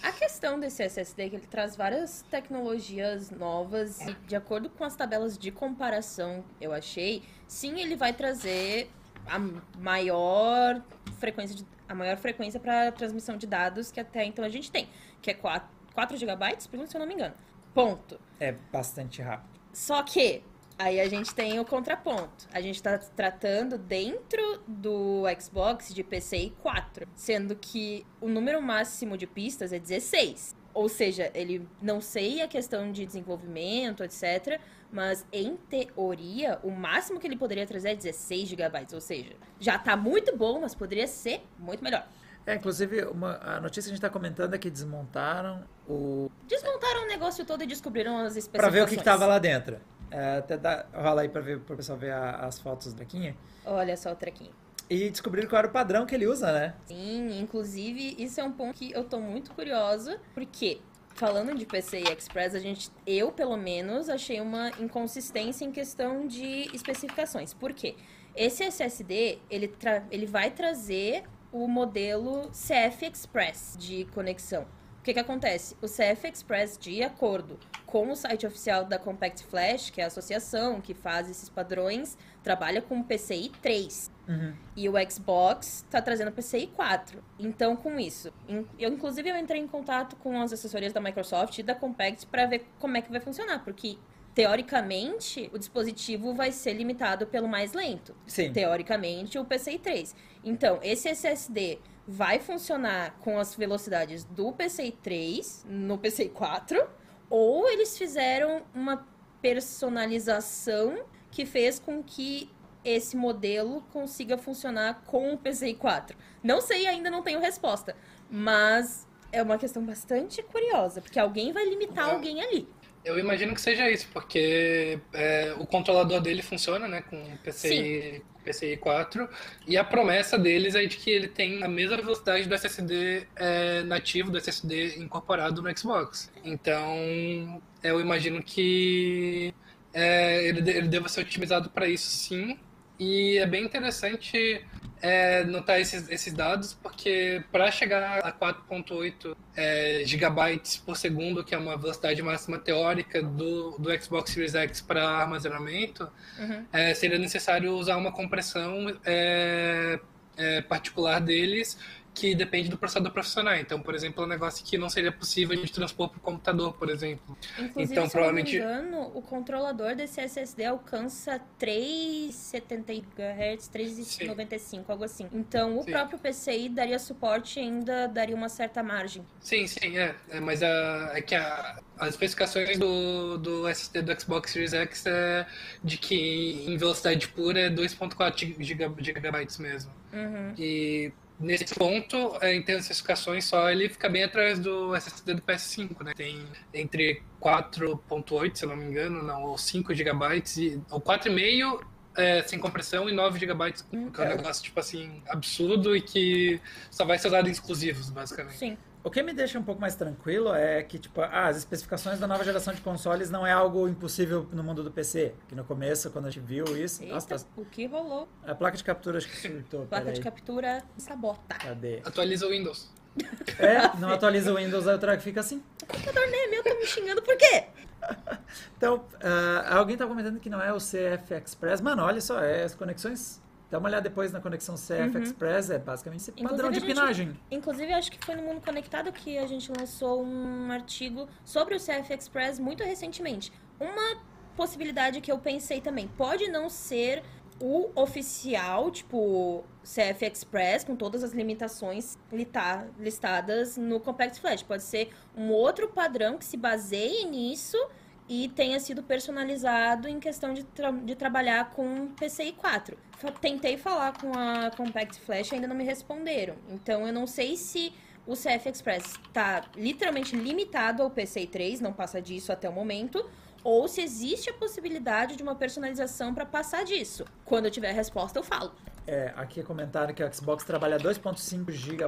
A, a questão desse SSD é que ele traz várias tecnologias novas e de acordo com as tabelas de comparação, eu achei, sim, ele vai trazer a maior frequência de, a maior frequência para transmissão de dados que até então a gente tem, que é 4, 4 GB, se eu não me engano. Ponto. É bastante rápido. Só que aí a gente tem o contraponto. A gente tá tratando dentro do Xbox de PCI 4, sendo que o número máximo de pistas é 16. Ou seja, ele não sei a questão de desenvolvimento, etc, mas em teoria, o máximo que ele poderia trazer é 16 GB, ou seja, já tá muito bom, mas poderia ser muito melhor. É, inclusive, uma, a notícia que a gente tá comentando é que desmontaram o... Desmontaram o negócio todo e descobriram as Pra especificações. ver o que, que tava lá dentro. É, até dá, rola aí pra ver, pro pessoal ver a- as fotos da Quinha. Olha só o trequinho. E descobriram qual era o padrão que ele usa, né? Sim, inclusive, isso é um ponto que eu tô muito curiosa, porque falando de PCI Express, a gente, eu pelo menos, achei uma inconsistência em questão de especificações. Por quê? Esse SSD, ele, ele vai trazer o modelo CF Express de conexão. O que, que acontece? O CF Express, de acordo com o site oficial da Compact Flash, que é a associação que faz esses padrões, trabalha com PCI 3. Uhum. E o Xbox está trazendo PCI 4. Então, com isso, eu inclusive eu entrei em contato com as assessorias da Microsoft e da Compact para ver como é que vai funcionar, porque teoricamente o dispositivo vai ser limitado pelo mais lento. Sim. Teoricamente, o PCI 3. Então, esse SSD vai funcionar com as velocidades do PCI 3 no PCI 4, ou eles fizeram uma personalização que fez com que esse modelo consiga funcionar com o PCI 4. Não sei, ainda não tenho resposta, mas é uma questão bastante curiosa, porque alguém vai limitar É. alguém ali. Eu imagino que seja isso, porque é, o controlador dele funciona, né, com PCI, PCI 4, e a promessa deles é de que ele tem a mesma velocidade do SSD é, nativo, do SSD incorporado no Xbox. Então, eu imagino que é, ele, ele deva ser otimizado para isso, sim. E é bem interessante é, notar esses, esses dados, porque para chegar a 4.8 é, gigabytes por segundo, que é uma velocidade máxima teórica do, do Xbox Series X para armazenamento, Uhum. é, seria necessário usar uma compressão é, é, particular deles que depende do processador profissional. Então, por exemplo, é um negócio que não seria possível de transpor para o computador, por exemplo. Inclusive, Então, se provavelmente- eu não me engano, o controlador desse SSD alcança 3,70 GHz, 3,95, algo assim. Então, o Sim. próprio PCI daria suporte e ainda daria uma certa margem. Sim, sim, é. É, mas a, é que a- as especificações do, do SSD do Xbox Series X é de que em velocidade pura é 2.4 giga- gigabytes mesmo. Uhum. E nesse ponto, é, em termos de especificações só, ele fica bem atrás do SSD do PS5, né? Tem entre 4.8, se eu não me engano, não, ou 5 gigabytes, e, ou 4,5 é, sem compressão e 9 gigabytes, que é um É. negócio, tipo assim, absurdo e que só vai ser usado em exclusivos, basicamente. Sim. O que me deixa um pouco mais tranquilo é que, tipo, ah, as especificações da nova geração de consoles não é algo impossível no mundo do PC. Que no começo, quando a gente viu isso. Eita, Nossa, tá- o que rolou? a placa de captura acho que surtou. Placa de captura sabota. Cadê? Atualiza o Windows. É, não atualiza o Windows, aí o track fica assim. O computador nem é meu, tá me xingando por quê? Então, ah, alguém tá comentando que não é o CF Express. Mano, olha só, é as conexões. Dá uma olhada depois na conexão CF Express, é basicamente esse Inclusive, padrão de a gente- pinagem. Inclusive, acho que foi no Mundo Conectado que a gente lançou um artigo sobre o CF Express muito recentemente. Uma possibilidade que eu pensei também, pode não ser o oficial, tipo CF Express, com todas as limitações listadas no Compact Flash. Pode ser um outro padrão que se baseie nisso e tenha sido personalizado em questão de, tra- de trabalhar com PCI 4. Fa- Tentei falar com a Compact Flash ainda não me responderam. Então eu não sei se o CF Express está literalmente limitado ao PCI 3, não passa disso até o momento, ou se existe a possibilidade de uma personalização para passar disso. Quando eu tiver a resposta, eu falo. É, aqui é comentário que o Xbox trabalha 2.5 GB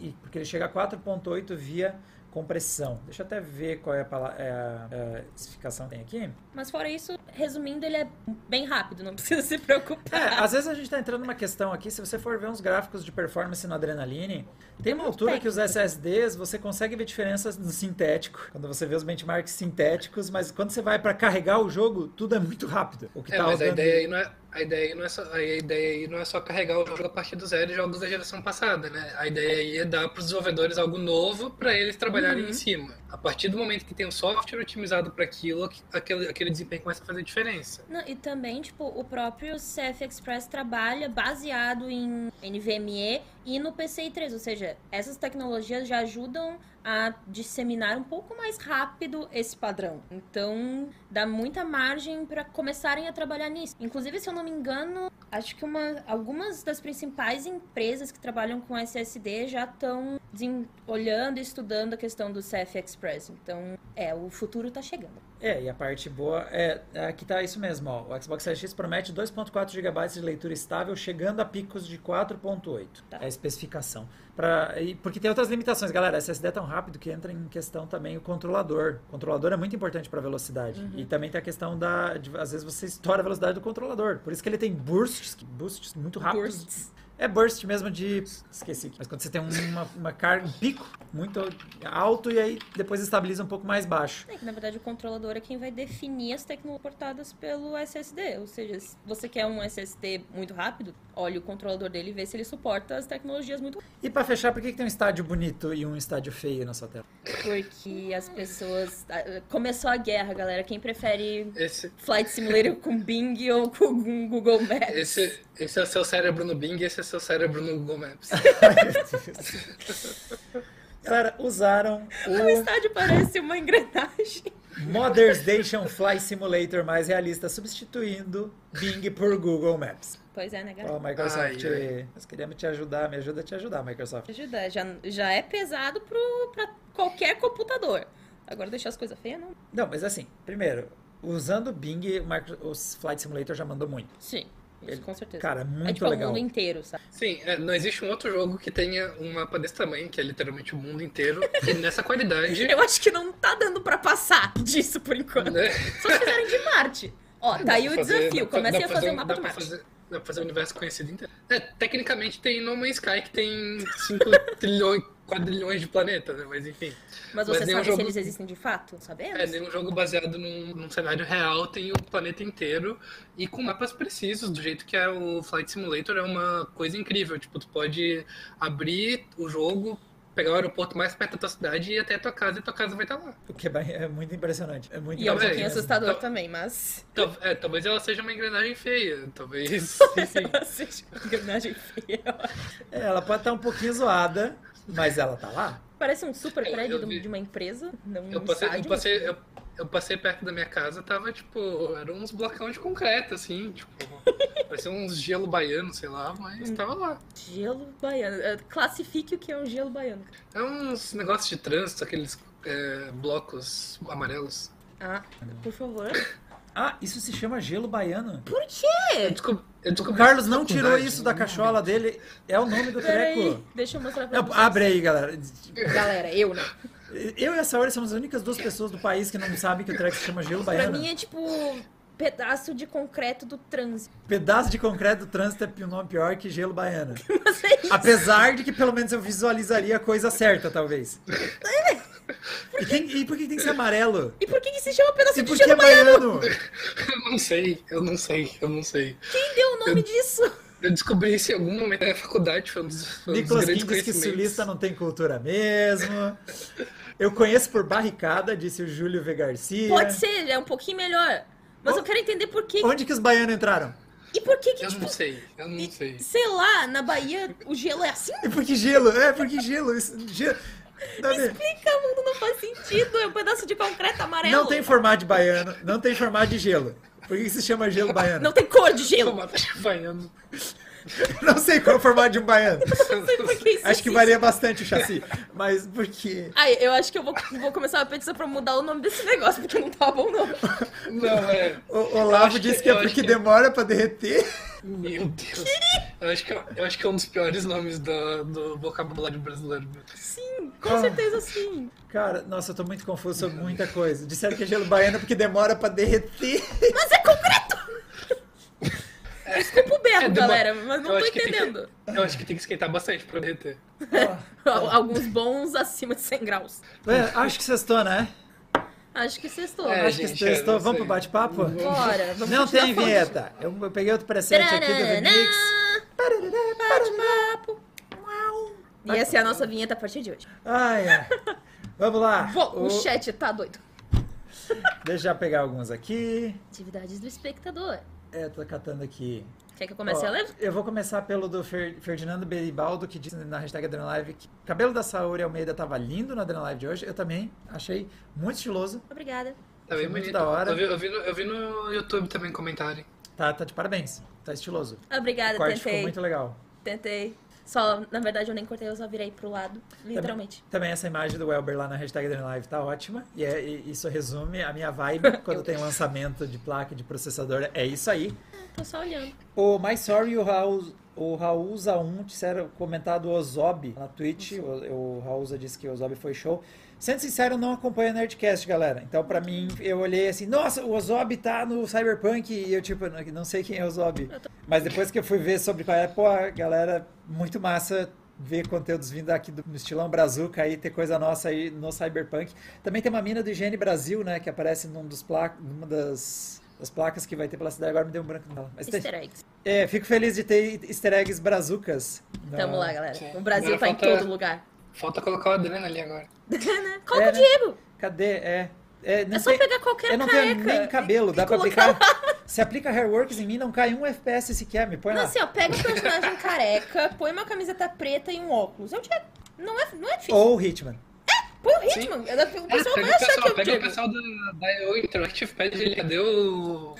e porque ele chega a 4.8 via compressão. Deixa eu até ver qual é a, pala- é a- é a especificação que tem aqui. Mas fora isso, resumindo, ele é bem rápido, não precisa se preocupar. É, às vezes a gente tá entrando numa questão aqui, se você for ver uns gráficos de performance no Adrenaline, tem uma altura que os técnico. SSDs você consegue ver diferenças no sintético, quando você vê os benchmarks sintéticos, mas quando você vai para carregar o jogo, tudo é muito rápido. O que É, tá mas a ideia aí não é. A ideia, aí não é só, a ideia aí não é só carregar o jogo a partir do zero de jogos da geração passada, né? A ideia aí é dar para os desenvolvedores algo novo para eles trabalharem Uhum. em cima. A partir do momento que tem um software otimizado para aquilo, aquele, aquele desempenho começa a fazer diferença. Não, e também, tipo, o próprio CF Express trabalha baseado em NVMe e no PCI 3, ou seja, essas tecnologias já ajudam a disseminar um pouco mais rápido esse padrão. Então, dá muita margem para começarem a trabalhar nisso. Inclusive, se eu não me engano, acho que uma, algumas das principais empresas que trabalham com SSD já estão olhando e estudando a questão do CF Express. Então, é, o futuro tá chegando. É, e a parte boa é, é aqui tá isso mesmo, ó. O Xbox Series X promete 2.4 GB de leitura estável, chegando a picos de 4.8. Tá. É a especificação. Pra, e, porque tem outras limitações, galera. SSD é tão rápido que entra em questão também o controlador. O controlador é muito importante para velocidade. Uhum. E também tem a questão da. De, às vezes você estoura a velocidade do controlador. Por isso que ele tem bursts, bursts muito rápidos. Bursts. É burst mesmo de. Esqueci. Mas quando você tem uma, uma carga, um pico muito alto e aí depois estabiliza um pouco mais baixo. É que, na verdade, o controlador é quem vai definir as tecnologias portadas pelo SSD. Ou seja, se você quer um SSD muito rápido, olha o controlador dele e vê se ele suporta as tecnologias muito E pra fechar, por que, que tem um estádio bonito e um estádio feio na sua tela? Porque as pessoas. ah, Começou a guerra, galera. Quem prefere Esse, Flight Simulator com Bing ou com Google Maps? esse, esse é o seu cérebro no Bing, esse é o seu cérebro no Google Maps. Galera, usaram O o estádio parece uma engrenagem. Mother's Station Fly Simulator mais realista, substituindo Bing por Google Maps. Pois é, né, Ó, galera? Microsoft, Ai, ai. nós queríamos te ajudar, me ajuda a te ajudar, Microsoft. Ajuda, já, já é pesado pro, pra qualquer computador. Agora deixar as coisas feias, não? Não, mas assim, primeiro, usando o Bing, o Flight Simulator já mandou muito. Sim, Ele- com certeza. Cara, muito é tipo legal. o mundo inteiro, sabe? Sim, é, não existe um outro jogo que tenha um mapa desse tamanho, que é literalmente o mundo inteiro, e nessa qualidade. Eu acho que não tá dando pra passar disso por enquanto. né? Só se fizerem de Marte. Ó, tá aí o fazer- desafio. Comecem a fazer o um- mapa pra Marte. fazer- Dá pra fazer o universo conhecido inteiro. É, tecnicamente tem No Man's Sky que tem 5 trilhões, quadrilhões de planetas, né? Mas enfim. Mas Mas você nenhum sabe jogo- se eles existem de fato? Sabemos? É, nenhum jogo baseado num, num cenário real tem o planeta inteiro e com mapas precisos, do jeito que é o Flight Simulator, é uma coisa incrível. Tipo, tu pode abrir o jogo, pegar o aeroporto mais perto da tua cidade e ir até a tua casa e tua casa vai estar lá. O que é, é muito impressionante. É muito E é um Talvez, pouquinho assustador Então- também, mas. Tal- é, talvez ela seja uma engrenagem feia, talvez. Enfim. Seja uma engrenagem feia. É, ela pode estar um pouquinho zoada, mas ela tá lá. Parece um super Eu- prédio eu de- vi. de uma empresa, não Eu um passei, eu, estádio. passei, eu, eu passei perto da minha casa, tava tipo, eram uns blocão de concreto, assim, tipo, parecia uns gelo baiano, sei lá, mas tava lá. Gelo baiano. Eh, Classifique o que é um gelo baiano. É uns negócios de trânsito, aqueles é, blocos amarelos. Ah, por favor. Ah, isso se chama gelo baiano. Por quê? eu O Carlos não tirou isso da cachola dele. É o nome do treco. deixa eu mostrar pra Não, vocês. abre aí, galera. Galera, eu não. Eu e a Saori somos as únicas duas pessoas do país que não sabem que o treco se chama gelo Pra baiano. mim é tipo pedaço de concreto do trânsito. Pedaço de concreto do trânsito é um nome pior que gelo baiano. Mas é isso. Apesar de que pelo menos eu visualizaria a coisa certa, talvez. E, e por que tem que ser amarelo? E por que, que se chama pedaço E de por que é gelo baiano? baiano? Eu não sei, eu não sei, eu não sei. Quem deu o nome disso? Eu descobri isso em algum momento na faculdade, foi um dos, foi um dos Nicolas grandes King diz que sulista não tem cultura mesmo. Eu conheço por barricada, disse o Júlio V. Garcia. Pode ser, é um pouquinho melhor. Mas Oh. eu quero entender por quê. Onde que os baianos entraram? E por que que, Eu tipo, não sei, eu não sei. sei lá, na Bahia o gelo é assim? E por que gelo? É, por que gelo? Gelo. Dá pra ver. Explica, mundo não faz sentido. É um pedaço de concreto amarelo. Não tem formato de baiano, não tem formato de gelo. Por que que se chama gelo baiano? Não tem cor de gelo. Tomata de baiano. Não sei qual é o formato de um baiano. Não sei por que isso Acho que varia bastante o chassi. Mas por quê? Ai, eu acho que eu vou, vou começar uma petição pra mudar o nome desse negócio, porque não tá bom, não. Não, é. O Olavo que- disse que é eu acho porque que- demora pra derreter. Meu Deus. Eu acho que, é- eu acho que é um dos piores nomes do, do vocabulário brasileiro. Sim, com Ah. certeza sim. Cara, nossa, eu tô muito confuso sobre muita coisa. Disseram que é gelo baiano porque demora pra derreter. Mas é concreto! Desculpa o berro, É, galera, mas não eu tô acho que que- entendendo. eu acho que tem que esquentar bastante pra derreter. Al- Alguns bons acima de 100 graus. É, acho que sextou, né? Acho que sextou. É, acho que gente, sextou. eu não Vamos pro bate-papo? Bora, vamos Não tem vinheta. Eu, eu peguei outro preset aqui do Remix. Bate-papo. E essa é a nossa vinheta a partir de hoje. Ai, ai. Vamos lá. Pô, o O- chat tá doido. Deixa eu pegar alguns aqui. Atividades do espectador. É, tô catando aqui. Quer que eu comece Ó, a ler? Eu vou começar pelo do Fer- Ferdinando Beribaldo, que disse na hashtag Adrenalive que o cabelo da Saori Almeida tava lindo na Adrenalive de hoje. Eu também achei muito estiloso. Obrigada. Tá bem Foi muito bonito. da hora. Eu vi, eu vi no, eu vi no YouTube também comentário. Tá, tá de parabéns. Tá estiloso. Obrigada, o corte tentei. ficou muito legal. Tentei. Só, na verdade, eu nem cortei, eu só virei pro lado, literalmente. Também essa imagem do Welber lá na hashtag Dream Live tá ótima. E, é, e isso resume a minha vibe quando tem lançamento de placa de processador. É isso aí. Tô só olhando. O My Sorry e o Raul, o Raulza 1 disseram comentado o Ozob na Twitch. O, o Raulza disse que o Ozob foi show. Sendo sincero, eu não acompanho o Nerdcast, galera. Então, pra mim, eu olhei assim, nossa, o Ozob tá no Cyberpunk. E eu, tipo, não, não sei quem é o Ozob. Mas depois que eu fui ver sobre qual é, pô, galera, muito massa ver conteúdos vindo aqui do, no estilão Brazuca aí, ter coisa nossa aí no Cyberpunk. Também tem uma mina do Higiene Brasil, né, que aparece num dos pla numa das, das placas que vai ter pela cidade. Agora me deu um branco nela. Mas tem- Easter eggs. é, fico feliz de ter easter eggs brazucas. na- Tamo lá, galera. O Brasil Agora tá em todo lugar. Falta colocar o Adrena ali agora. Coloca É, o né? Diego. Cadê? É. É, não É só tem- pegar qualquer Eu não careca. tenho nem cabelo, dá pra aplicar. Se aplica Hairworks em mim, não cai um FPS sequer, me põe Não, lá. assim, ó, pega um personagem careca, põe uma camiseta preta e um óculos. É o Diego. Não é, não é difícil. Ou Hitman. Põe o Hitman. O É, pessoal pega vai o achar que pessoal, é o pega o pessoal da, da Interactive, pede ele, cadê o.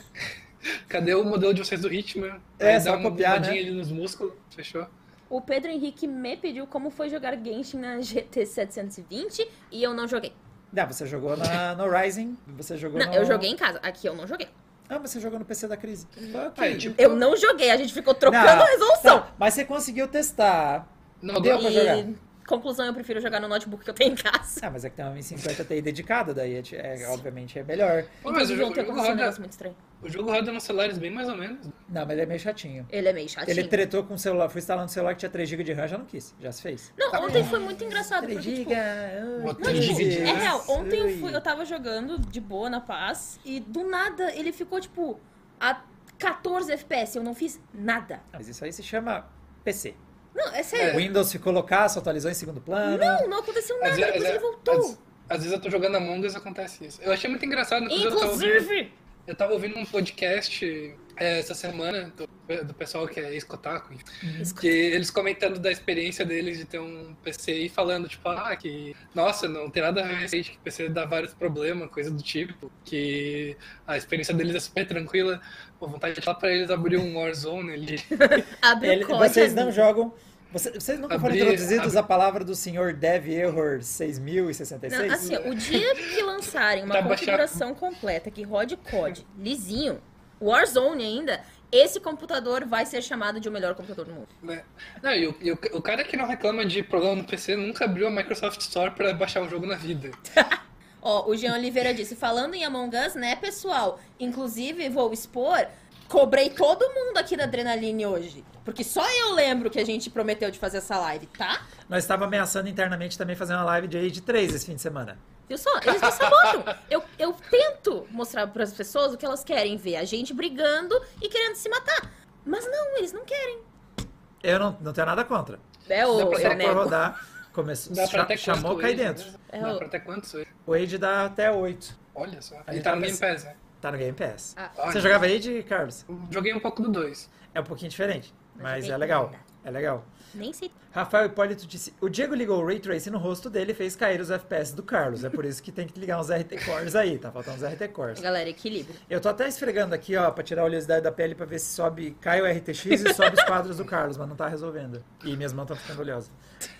Cadê o modelo de vocês do Hitman? É, Aí só dá uma copiar, né? ali nos músculos, fechou? O Pedro Henrique me pediu como foi jogar Genshin na GT 720 e eu não joguei. Não, você jogou na, no Rising, você jogou Não, no... eu joguei em casa. Aqui eu não joguei. Ah, você jogou no PC da crise. Ok. Aí, tipo, Eu não joguei, a gente ficou trocando Não, a resolução. tá, mas você conseguiu testar. Não, Deu pra jogar. Conclusão, eu prefiro jogar no notebook que eu tenho em casa. Ah, mas é que tem uma 1050 Ti dedicada, daí é, é- obviamente é melhor. Pô, mas o jogo, o aconteceu um negócio muito estranho. o jogo roda nos celulares bem mais ou menos. Não, mas ele é meio chatinho. Ele é meio chatinho. Ele tretou com o celular, foi instalando um celular que tinha 3 GB de RAM, já não quis, já se fez. Não, ontem foi muito engraçado, 3 porque, GB. tipo, Não, tipo, é real. Ontem eu, fui, eu tava jogando de boa, na paz, e do nada ele ficou, tipo, a 14 FPS. Eu não fiz nada. Mas isso aí se chama PC. Não, é sério. O Windows ficou loucaço, atualizou em segundo plano. Não, não aconteceu nada, vezes- depois ele às- voltou. Às, às vezes eu tô jogando Among Us e acontece isso. Eu achei muito engraçado. inclusive, eu tava ouvindo- Inclusive, Eu tava ouvindo um podcast é, essa semana do, do pessoal que é ex-Kotaku, que eles comentando da experiência deles de ter um PC e falando, tipo, ah, que, nossa, não tem nada a ver com que o PC dá vários problemas, coisa do tipo, que a experiência deles é super tranquila. Pô, vontade de falar pra eles abrir um Warzone ali. abre Ele- vocês não jogam. Você- vocês nunca foram Abrir- introduzidos abrir- à palavra do senhor Dev Error 6066? Não, assim, o dia que lançarem uma Tá configuração completa que rode COD lisinho, Warzone ainda, esse computador vai ser chamado de o melhor computador do mundo. né? Não, e, o, e o, o cara que não reclama de problema no PC nunca abriu a Microsoft Store pra baixar um jogo na vida. Ó, o Jean Oliveira disse, falando em Among Us, né, pessoal? Inclusive, vou expor, cobrei todo mundo aqui da Adrenaline hoje. Porque só eu lembro que a gente prometeu de fazer essa live, tá? Nós estávamos ameaçando internamente também fazer uma live de Age 3 esse fim de semana. Viu só? Eles não sabotam. Eu, eu tento mostrar para as pessoas o que elas querem ver. A gente brigando e querendo se matar. Mas não, eles não querem. Eu não, não tenho nada contra. É Dá o eu nego. rodar, começou, Dá pra até chamou, cai dentro. né? É Dá o- pra até quantos Age? O Age dá até 8. Olha só. Ele tá tá no Game Pass, né? Tá no Game Pass. Ah. Você jogava Age, Carlos? Joguei um pouco do 2. É um pouquinho diferente, mas joguei é legal. nada. É legal. nem sei. Rafael Hipólito disse: O Diego ligou o Ray Tracing no rosto dele e fez cair os FPS do Carlos. É por isso que tem que ligar uns RT Cores aí, tá faltando uns RT Cores. Galera, equilíbrio. Eu tô até esfregando aqui, ó, pra tirar a oleosidade da pele pra ver se sobe, cai o RTX e sobe os quadros do Carlos, mas não tá resolvendo. E minhas mãos estão ficando oleosas.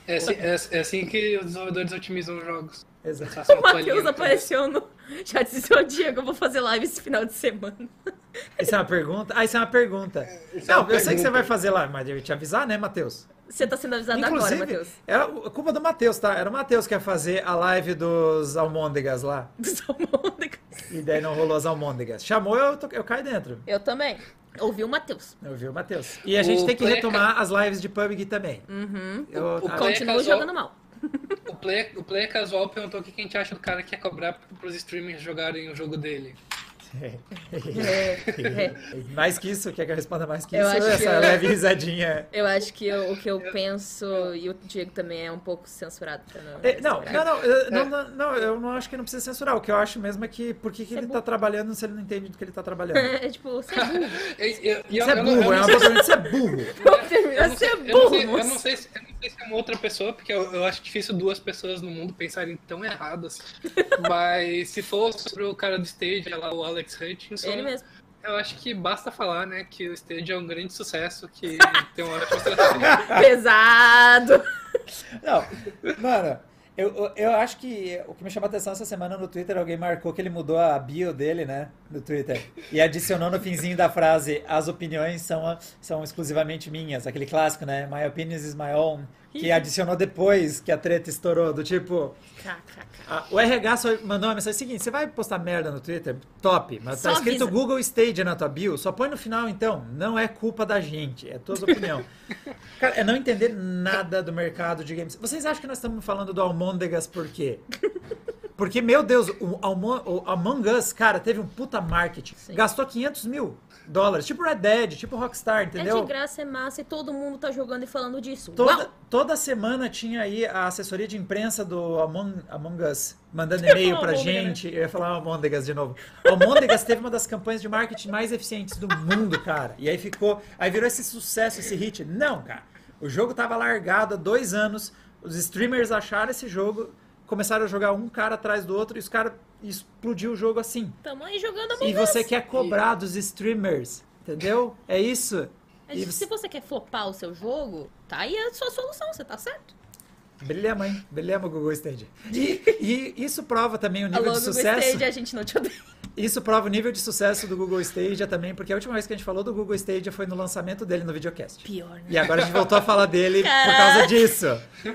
É assim, é, é assim que os desenvolvedores otimizam os jogos. Exato. O Matheus apareceu no. Já disse, ô Diego, eu vou fazer live esse final de semana. Isso é uma pergunta? Ah, isso é uma pergunta. É não, uma eu sei que você pergunta. vai fazer lá, mas eu ia te avisar, né, Matheus? Você tá sendo avisado agora, Inclusive, Matheus. era a culpa do Matheus, tá? Era o Matheus que ia fazer a live dos almôndegas lá. Dos almôndegas. E daí não rolou as almôndegas. Chamou, eu, tô- eu caio dentro. Eu também. Ouvi o Matheus. Eu vi o Matheus. E a gente O tem que retomar as lives de PUBG também. Uhum. Eu, O Continua casual. jogando mal. O player, o player casual perguntou o que a gente acha do cara que quer cobrar pros streamers jogarem o jogo dele. É, é. mais que isso, quer que eu responda mais que Eu isso? Essa que eu- leve risadinha. Eu acho que eu- o que eu penso, e o Diego também é um pouco censurado. Pra não, É, Não, não, não, eu- não, não, não, eu não acho que não precisa censurar. O que eu acho mesmo é que por que, que é ele tá burro. trabalhando se ele não entende do que ele tá trabalhando? É tipo, você é burro. Eu- Você é burro, é uma é burro. Você é burro, Eu não sei se é uma outra pessoa, porque eu, eu acho difícil duas pessoas no mundo pensarem tão errado assim. Mas se for sobre o cara do stage, lá, o Alex Hutchinson, Ele mesmo. eu acho que basta falar, né, que o Stadia é um grande sucesso, que tem uma ótima estratégia. Pesado! Não, mano, eu, eu, eu acho que o que me chamou a atenção essa semana no Twitter, alguém marcou que ele mudou a bio dele, né, no Twitter, e adicionou no finzinho da frase, as opiniões são, são exclusivamente minhas, aquele clássico, né, my opinions is my own, que adicionou depois que a treta estourou, do tipo... O RH só mandou uma mensagem seguinte: você vai postar merda no Twitter? Top, mas Só tá escrito avisa. Google Stadia na tua bio, só põe no final então. Não é culpa da gente, é tua opinião. Cara, é não entender nada do mercado de games. Vocês acham que nós estamos falando do Almôndegas por quê? Porque, meu Deus, o, Almo- o Among Us, cara, teve um puta marketing. Sim. Gastou 500 mil dólares. Tipo Red Dead, tipo Rockstar, entendeu? É de graça, é massa e todo mundo tá jogando e falando disso. Toda, Uau! toda semana tinha aí a assessoria de imprensa do Among, Among Us mandando e-mail pra gente. Eu ia falar Almôndegas de novo. O Almôndegas teve uma das campanhas de marketing mais eficientes do mundo, cara. E aí ficou. Aí virou esse sucesso, esse hit. Não, cara. O jogo tava largado há dois anos. Os streamers acharam esse jogo, começaram a jogar um cara atrás do outro e os caras explodiu o jogo assim. Tamo aí jogando E Among você Us. quer cobrar dos streamers, entendeu? É isso. Mas E Se você quer flopar o seu jogo, tá aí a sua solução, você tá certo. Brilhamos, hein? Brilhamos, Google Stadia. E, e isso prova também o nível Alô, de Google sucesso. Stadia, a gente não te odeia. Isso prova o nível de sucesso do Google Stadia também, porque a última vez que a gente falou do Google Stadia foi no lançamento dele no videocast. Pior, né? E agora a gente voltou a falar dele por causa disso.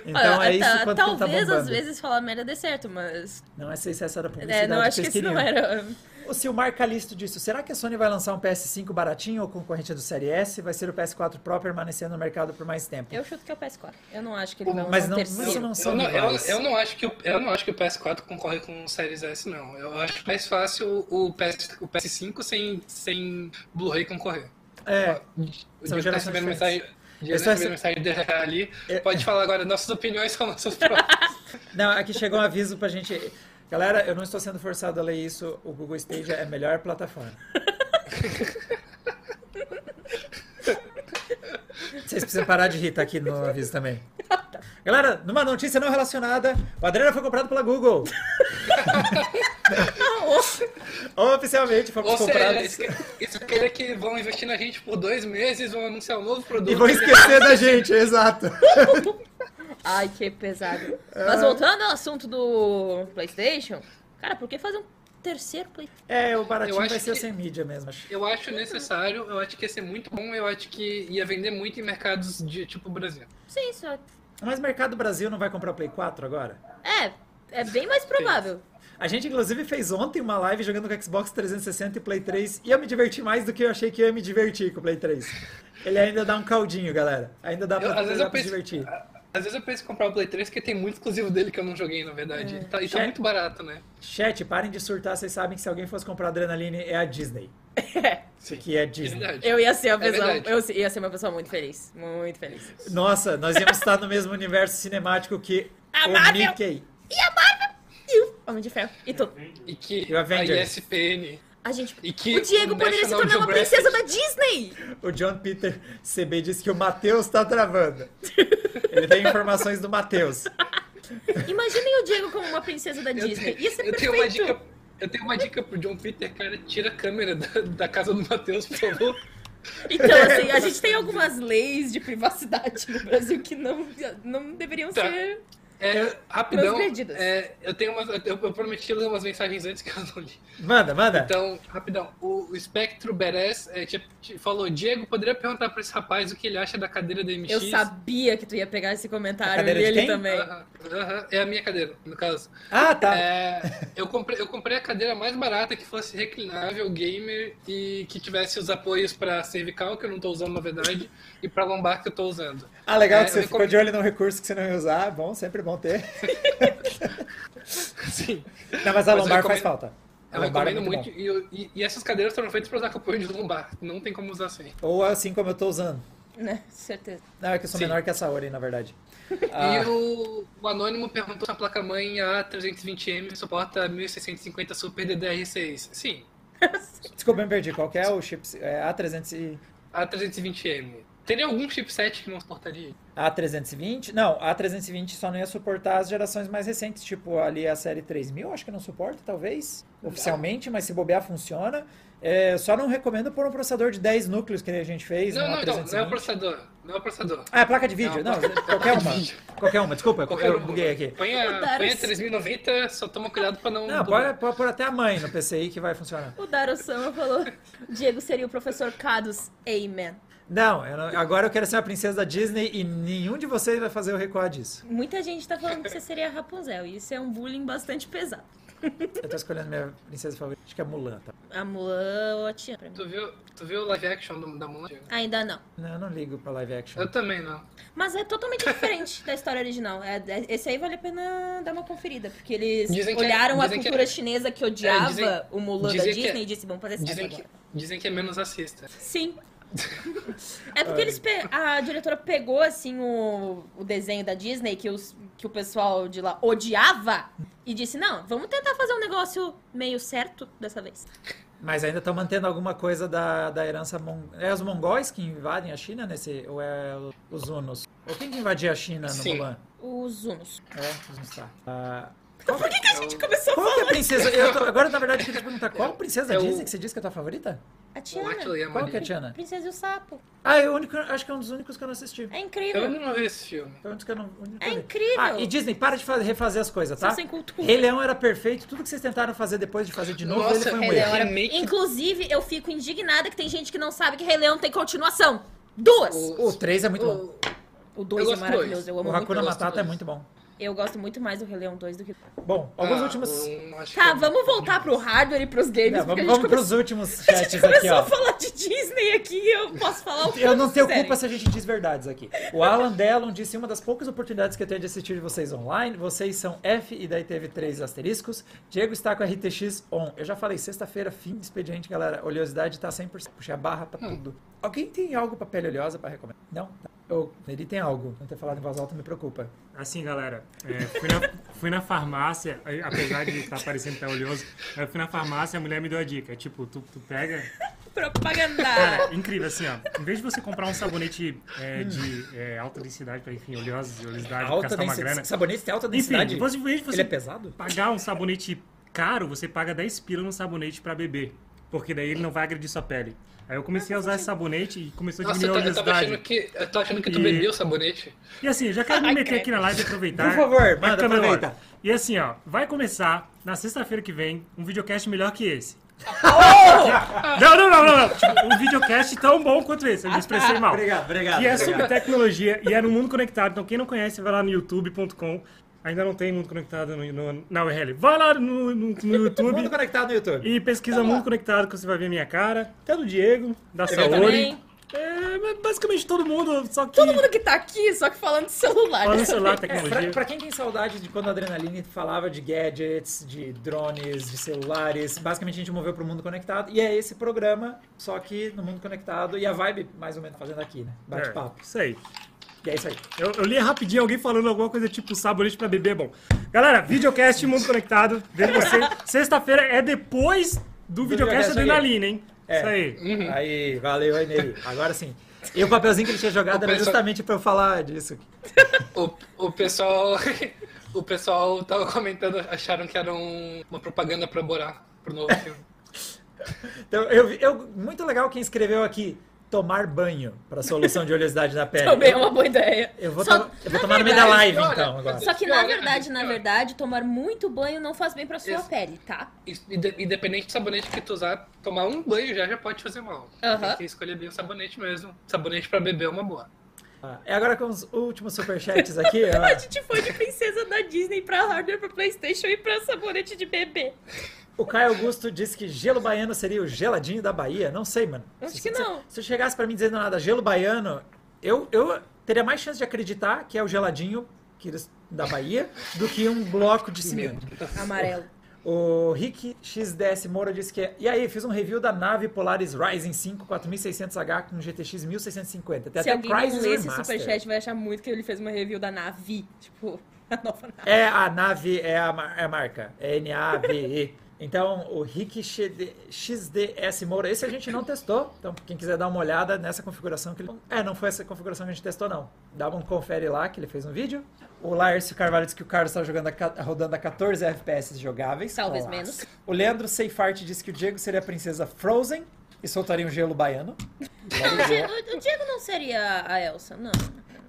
Então Olha, é isso tá- quanto que tá Talvez bombando. às vezes falar merda dê certo, mas. Não sei se essa era a publicidade É, não acho que esse não queriam. Era. O Silmar Calisto disse, será que a Sony vai lançar um PS5 baratinho ou concorrente do Série S? Vai ser o PS4 Pro permanecendo no mercado por mais tempo? Eu chuto que é o PS4. Eu não acho que ele vai Mas lançar não- um mas terceiro. eu não são eu, não, eu, eu não acho que o, eu não acho que o PS4 concorre com o Series S, não. Eu acho mais fácil o, PS, o PS5 sem, sem Blu-ray concorrer. É, O São tá gerações recebendo mensagem. Diego Eu tá recebendo mensagem ali. Pode falar agora, nossas opiniões são nossas próprias. Não, aqui chegou um aviso pra gente. Galera, eu não estou sendo forçado a ler isso. O Google Stadia é a melhor plataforma. Vocês precisam parar de rir, tá aqui no aviso também. Galera, numa notícia não relacionada, o Adriano foi comprado pela Google. Oficialmente fomos Ou comprados. isso, que- isso quer dizer que vão investir na gente por dois meses, vão anunciar um novo produto. E vão esquecer da gente, exato. Ai, que pesado. Mas voltando ao assunto do PlayStation, cara, por que fazer um terceiro PlayStation? É, o baratinho Eu vai ser que- sem mídia mesmo. acho. Eu acho necessário, eu acho que ia ser muito bom, eu acho que ia vender muito em mercados de tipo Brasil. Sim, só. Mas Mercado Brasil não vai comprar o Play 4 agora? É, é bem mais provável. A gente, inclusive, fez ontem uma live jogando com Xbox 360 e Play 3 e eu me diverti mais do que eu achei que eu ia me divertir com o Play 3. Ele ainda dá um caldinho, galera. Ainda dá pra, Eu- às vezes dá eu pra se penso, divertir. Às vezes eu penso em comprar o Play 3 porque tem muito exclusivo dele que eu não joguei, na verdade. E tá, e tá É. muito barato, né? Chat, parem de surtar. Vocês sabem que se alguém fosse comprar Adrenaline, é a Disney. Isso aqui é É Disney. verdade. Eu ia ser uma É pessoa. verdade. eu ia ser uma pessoa muito feliz. Muito feliz. Nossa, nós íamos estar no mesmo universo cinemático que A o Marvel. Mickey. E a Marvel! E o Homem de Ferro. E tudo. E que E o a Avengers. ESPN. A gente. E que o Diego poderia se tornar uma princesa da Disney! O John Peter CB disse que o Matheus tá travando. Ele tem informações do Matheus. Imaginem o Diego como uma princesa da Eu, Disney. Ia ser eu tenho uma perfeito. dica. Eu tenho uma dica pro John Peter, cara, tira a câmera da, da casa do Matheus, por favor. Então, assim, a gente tem algumas leis de privacidade no Brasil que não, não deveriam Tá. ser. É, rapidão, é, eu tenho umas, eu, eu prometi ler umas mensagens antes que eu não li. Manda, manda. Então, rapidão, o, o Espectro Beres é, te- te falou, Diego, poderia perguntar pra esse rapaz o que ele acha da cadeira da MX? Eu sabia que tu ia pegar esse A comentário cadeira e de ele quem? também. Aham, aham, é a minha cadeira, no caso. Ah, tá. É, eu, comprei, eu comprei a cadeira mais barata que fosse reclinável, gamer e que tivesse os apoios pra cervical, que eu não tô usando na verdade, e pra lombar que eu tô usando. Ah, legal É, que você ficou recomendo- de olho num recurso que você não ia usar. Bom, sempre bom ter. Sim. Não, mas a Mas lombar faz recomendo- falta. A Eu lombar é recomendo muito, bom. e, e- e essas cadeiras foram feitas pra usar com apoio de lombar, não tem como usar sem. Ou assim como eu tô usando. Né, certeza. Não, é que eu sou Sim. menor que a Saori, na verdade. E Ah, o, o Anônimo perguntou se a placa-mãe A320M suporta 1650 Super DDR6. Sim, desculpa, eu me perdi. Qual que é o chip? É A300 e... A320M. Teria algum chipset que não suportaria? A320? Não, a A320 só não ia suportar as gerações mais recentes, tipo ali a série 3000, acho que não suporta, talvez, oficialmente, mas se bobear funciona. É, só não recomendo por um processador de 10 núcleos que a gente fez. Não, numa não, então, não é o 320. processador. Não é o processador. Ah, é placa de vídeo. Não, Não, qualquer uma. Qualquer uma, desculpa, Qualquer eu um. buguei aqui. Põe a, põe a 3090, só toma cuidado pra não. Não, pode, pode pôr até a mãe no PCI que vai funcionar. O Daro Sama falou: Diego seria o professor Cados. Amen. Não, não- agora eu quero ser a princesa da Disney e nenhum de vocês vai fazer eu recuar disso. Muita gente tá falando que você seria a Rapunzel. E isso é um bullying bastante pesado. Eu tô escolhendo minha princesa favorita. Acho que é Mulan, tá? A Mulan ou a Tiana. pra mim. Tu viu, tu viu o live action do- da Mulan? Ainda não. Não, eu não ligo pra live action. Eu também não. Mas é totalmente diferente da história original. É, é- esse aí vale a pena dar uma conferida, porque eles Dizem que é- olharam a dizem que cultura é- chinesa que odiava É, dizem- o Mulan da que é- Disney e disse, vamos fazer esse Dizem que, agora. dizem que é menos racista. Sim. É porque eles pe- a diretora pegou assim o, o desenho da Disney que, os, que o pessoal de lá odiava e disse: Não, vamos tentar fazer um negócio meio certo dessa vez. Mas ainda estão mantendo alguma coisa da, da herança mon... É os mongóis que invadem a China nesse. Ou é os Hunos? Ou quem que invadia a China no Sim. Mulan? Os Unos. É, os Hunos tá. Ah, Por que, que a gente começou a qual que é a falar? princesa? Eu tô- agora, na verdade, eu queria te perguntar: qual princesa da É o- Disney que você disse que é a tua favorita? A Tiana. E a Qual que é a. Tiana? Princesa e o Sapo. Ah, é o único, acho que é um dos únicos que eu não assisti. É Eu incrível. não vi esse filme. Foi um dos que eu não. único que É eu vi. incrível. Ah, e Disney, para de fazer- refazer as coisas, São tá? sem cultura. Rei Leão era perfeito, tudo que vocês tentaram fazer depois de fazer de novo, Nossa, ele foi um Rei erro. Leão era... Remake- Inclusive, eu fico indignada que tem gente que não sabe que Rei Leão tem continuação. Duas! O- O 3 é muito bom. O 2 Eu é gosto do maravilhoso, dois. eu amo O muito. Hakuna eu gosto Matata é dois. muito bom. Eu gosto muito mais do Rei Leão 2 do que... Bom, alguns Ah, últimos. Tá, que- vamos voltar pro hardware e pros games, Não, vamos vamos pros últimos A gente chats aqui, começou ó. a falar de Disney aqui eu posso falar o que Eu não tenho quiserem. culpa se a gente diz verdades aqui. O Alan Dellon disse uma das poucas oportunidades que eu tenho de assistir vocês online. Vocês são F e daí teve três asteriscos. Diego está com RTX on. Eu já falei, sexta-feira, fim de expediente, galera. Oleosidade tá 100%. Puxei a barra pra tudo. Alguém tem algo pra pele oleosa pra recomendar? Não? Tá. Eu, ele tem algo. Não ter falado em voz alta me preocupa. Assim, galera, é, fui, na, fui na farmácia, apesar de estar parecendo até oleoso, eu fui na farmácia e a mulher me deu a dica. Tipo, tu, tu pega. Propaganda. Cara, incrível, assim, ó. Em vez de você comprar um sabonete é, de é, alta densidade, pra, enfim, oleosa, oleosidade, Alta gastar uma densidade. grana. Sabonete tem alta Enfim, densidade? você, em vez de você Ele é pesado? pagar um sabonete caro, você paga 10 pila no sabonete pra beber. Porque daí ele não vai agredir sua pele. Aí eu comecei a usar esse sabonete e começou a Nossa, diminuir eu, a eu oleosidade. achando que, eu tava achando que tu E- bebia o sabonete. E assim, eu já quero me meter aqui na live e aproveitar. Por favor, manda, aproveita. E assim, ó, vai começar na sexta-feira que vem um videocast melhor que esse. Não, não, não, não, não. Tipo, um videocast tão bom quanto esse. Eu me expressei mal. Obrigado, obrigado. Que é sobre obrigado. tecnologia e é no mundo conectado. Então, quem não conhece, vai lá no youtube.com. Ainda não tem mundo conectado no, no, na URL. Vai lá no, no, no YouTube Mundo conectado no YouTube. e pesquisa Mundo Conectado que você vai ver minha cara. Até do Diego, da Eu Saori. também. É, basicamente todo mundo, só que. Todo mundo que tá aqui, só que falando de celular. Falando né? celular, É, pra, tecnologia. pra quem tem saudade de quando a Adrenaline falava de gadgets, de drones, de celulares, basicamente a gente moveu pro mundo conectado. E é esse programa, só que no mundo conectado. E a vibe, mais ou menos, fazendo aqui, né? Bate-papo. É, isso aí. E é isso aí. Eu, eu li rapidinho alguém falando alguma coisa tipo sabonete pra beber, bom. Galera, videocast Mundo Conectado. Vejo você. Sexta-feira é depois do videocast videocast. Adrenalina, hein? É. Isso aí. Aí, valeu, aí, Ney. Agora sim. E o papelzinho que ele tinha jogado O era pessoal- justamente pra eu falar disso. O, o pessoal. o pessoal tava comentando, acharam que era um- uma propaganda pra Borá, pro novo filme. Então, eu, eu, muito legal quem escreveu aqui. Tomar banho para solução de oleosidade na pele. Também é uma boa ideia. Eu vou, Só- to- eu vou tomar no meio da verdade- live, olha, então, agora. Só que na verdade, na verdade, tomar muito banho não faz bem pra sua Isso. pele, tá? Isso, Independente do sabonete que tu usar, tomar um banho já, já pode fazer mal. Aham. Tem que escolher bem o sabonete mesmo. Sabonete pra beber é uma boa. Ah, É agora com os últimos superchats aqui. ó. A gente foi de princesa da Disney pra hardware, pra Playstation e pra sabonete de bebê. O Caio Augusto disse que gelo baiano seria o geladinho da Bahia. Não sei, mano. Acho se, que se- não. Se, eu chegasse pra mim dizendo nada, gelo baiano, eu, eu teria mais chance de acreditar que é o geladinho que da Bahia do que um bloco de cimento. Amarelo. O Rick XDS Moura disse que é. E aí, fiz um review da nave Polaris Rising 5 4600H com GTX 1650. Tem Se até alguém não Crysis ler esse superchat, vai achar muito que ele fez uma review da Navi. Tipo, a nova nave. É a nave, é a, é a marca. É N-A-V-E. Então, o Rick XD XDS Moura, esse a gente não testou. Então, quem quiser dar uma olhada nessa configuração que ele. É, não foi essa configuração que a gente testou, não. Dá um confere lá que ele fez um vídeo. O Laércio Carvalho disse que o Carlos estava jogando a rodando a 14 FPS jogáveis. Talvez menos. O Leandro Seifart disse que o Diego seria a princesa Frozen e soltaria um gelo baiano. O Diego, o Diego não seria a Elsa, não.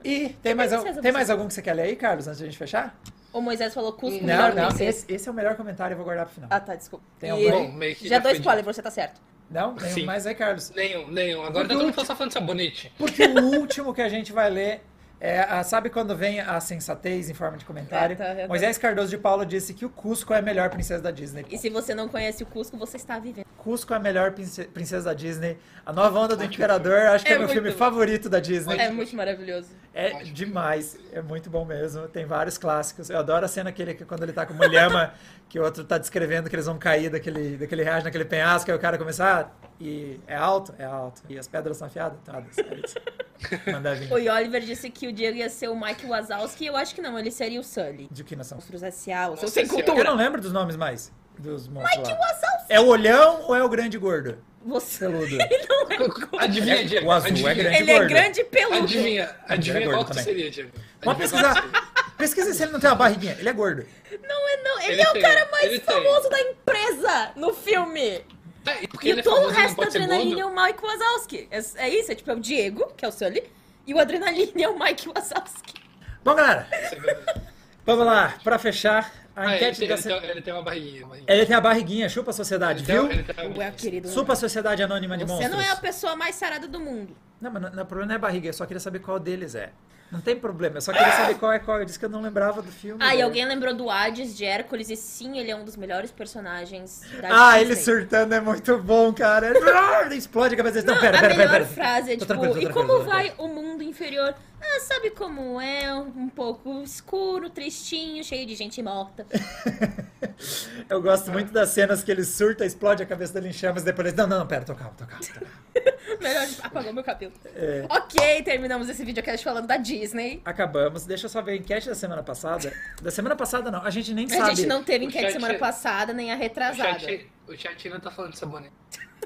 E tem mais, al- tem mais algum que você quer ler aí, Carlos, antes de a gente fechar? O Moisés falou Cusco, Não, melhor não. princesa. Esse, esse é o melhor comentário, eu vou guardar pro final. Ah, tá, desculpa. Tem E- algum? Bom, meio que já já dou spoiler, você tá certo. Não? Nenhum Sim. mais aí, Carlos. Nenhum, nenhum. Agora tá todo mundo só falando de sabonete. Porque o último que a gente vai ler é, a- sabe quando vem a sensatez em forma de comentário? É, tá, é, tá. Moisés Cardoso de Paula disse que o Cusco é a melhor princesa da Disney. E se você não conhece o Cusco, você está vivendo. Cusco é a melhor prince- princesa da Disney. A nova onda do Imperador, acho que é, É meu filme bom. favorito da Disney. É muito maravilhoso. É demais, é muito bom mesmo. Tem vários clássicos. Eu adoro a cena aquele que quando ele tá com o Mulhama, que o outro tá descrevendo que eles vão cair daquele, daquele reagem naquele penhasco, aí o cara começa, ah, e é alto? É alto. E as pedras são afiadas? Isso. Manda vir. O Oliver disse que o Diego ia ser o Mike Wazowski. Eu acho que não, ele seria o Sully. De que nação? Monstros S.A., sem Senhora. Eu cultura. não lembro dos nomes mais. Dos monstros Mike lá. Wazowski! É o olhão ou é o grande gordo? Você... Peludo. Adivinha, Diego. O azul é adivinha. grande. Ele é gordo. grande e peludo. Adivinha, adivinha gordo qual que também. seria, Diego. Pesquisar. Pesquisa se ele não tem uma barriguinha. Ele é gordo. Não é não. Ele, Ele é o tem, cara mais ele tem. famoso da empresa no filme. Tá, e porque E ele é todo o famoso, ele resto não da Adrenaline é gordo? o Mike Wazowski. É, é isso, é tipo, é o Diego, que é o Sully, e o Adrenaline é o Mike Wazowski. Bom, galera, é vamos lá. Pra fechar, a Ah, ele, enquete da tem, ele tem uma barriguinha. barriguinha. Ele tem a barriguinha, chupa a sociedade, Ele viu? tem Ué, querido. Chupa a sociedade anônima de Você monstros. não é a pessoa mais sarada do mundo. Não, mas o problema não é barriga, eu só queria saber qual deles é. Não tem problema, eu só queria saber qual é qual. Eu disse que eu não lembrava do filme. Ah, e velho. alguém lembrou do Hades de Hércules, e sim, ele é um dos melhores personagens da Ah, Disney. ele surtando é muito bom, cara. Ele explode a cabeça dele. Não, Não, pera, a pera, melhor pera, pera. frase é tipo, e como vai o mundo inferior? Ah, sabe como é? Um pouco escuro, tristinho, cheio de gente morta. Eu gosto muito das cenas que ele surta, explode a cabeça dele em chamas, depois ele... Não, não, não, pera, tô calmo, tô calmo. Tô calmo. Melhor apagou meu cabelo. É. Ok, terminamos esse videocast falando da Disney. Acabamos. Deixa eu só ver a enquete da semana passada. Da semana passada, não. A gente nem A sabe. gente não teve O enquete chat- semana passada, nem a O retrasada. chat, o chat ainda tá falando de sabonete.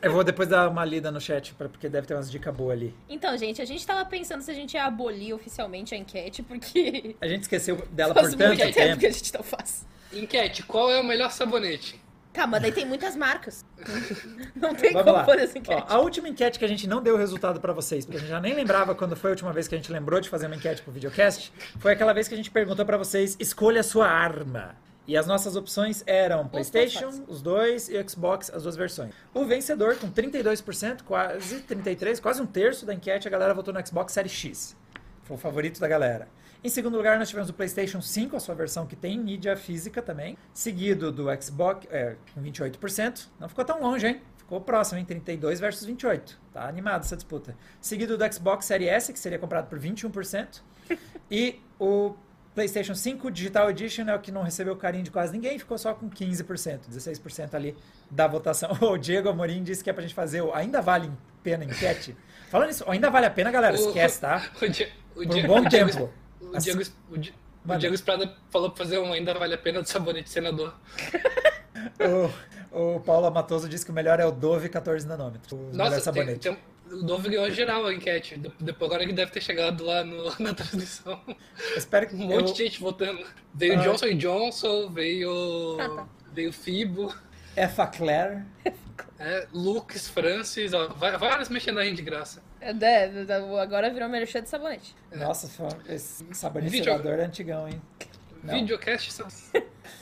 Eu vou depois dar uma lida no chat, porque deve ter umas dicas boas ali. Então, gente, a gente tava pensando se a gente ia abolir oficialmente a enquete, porque A gente esqueceu dela por faz tanto muito tempo tempo. que a gente não faz. Enquete, qual é o melhor sabonete? Tá, mas daí tem muitas marcas. Não tem Vamos como lá. pôr essa Ó, enquete. a última enquete que a gente não deu o resultado pra vocês, porque a gente já nem lembrava quando foi a última vez que a gente lembrou de fazer uma enquete pro videocast, foi aquela vez que a gente perguntou pra vocês: escolha a sua arma. E as nossas opções eram PlayStation, os dois, e o Xbox, as duas versões. O vencedor, com 32%, quase 33%, quase um terço da enquete, a galera votou no Xbox Series X. Foi o favorito da galera. Em segundo lugar, nós tivemos o PlayStation 5, a sua versão que tem mídia física também. Seguido do Xbox, é, com 28%. Não ficou tão longe, hein? Ficou próximo, hein? 32 versus 28. Tá animado essa disputa. Seguido do Xbox Series S, que seria comprado por 21%. E o PlayStation 5 Digital Edition é o que não recebeu carinho de quase ninguém, ficou só com 15%, 16% ali da votação. O Diego Amorim disse que é pra gente fazer o Ainda Vale Pena enquete. Falando isso, Ainda Vale a Pena, galera, O- esquece, tá? O, o Por um bom tempo. O Diego, o Di- o. Diego Estrada falou pra fazer um ainda vale a pena do sabonete senador. O, o Paulo Amatoso disse que o melhor é o Dove 14 nanômetros. Nossa, tem, sabonete. tem, um- o Dove ganhou geral a enquete. De- Depois agora que deve ter chegado lá no- na transmissão. Eu espero que Um monte eu- de gente votando. Veio Ah. Johnson Johnson, veio. Ah, tá. Veio Fibo, Efa Claire. é, Lux, Francis, ó, vai- várias merchandising de graça. É, é, agora virou merchan de sabonete. Nossa, foi- esse sabonete selador é antigão, hein? Não. Videocast são.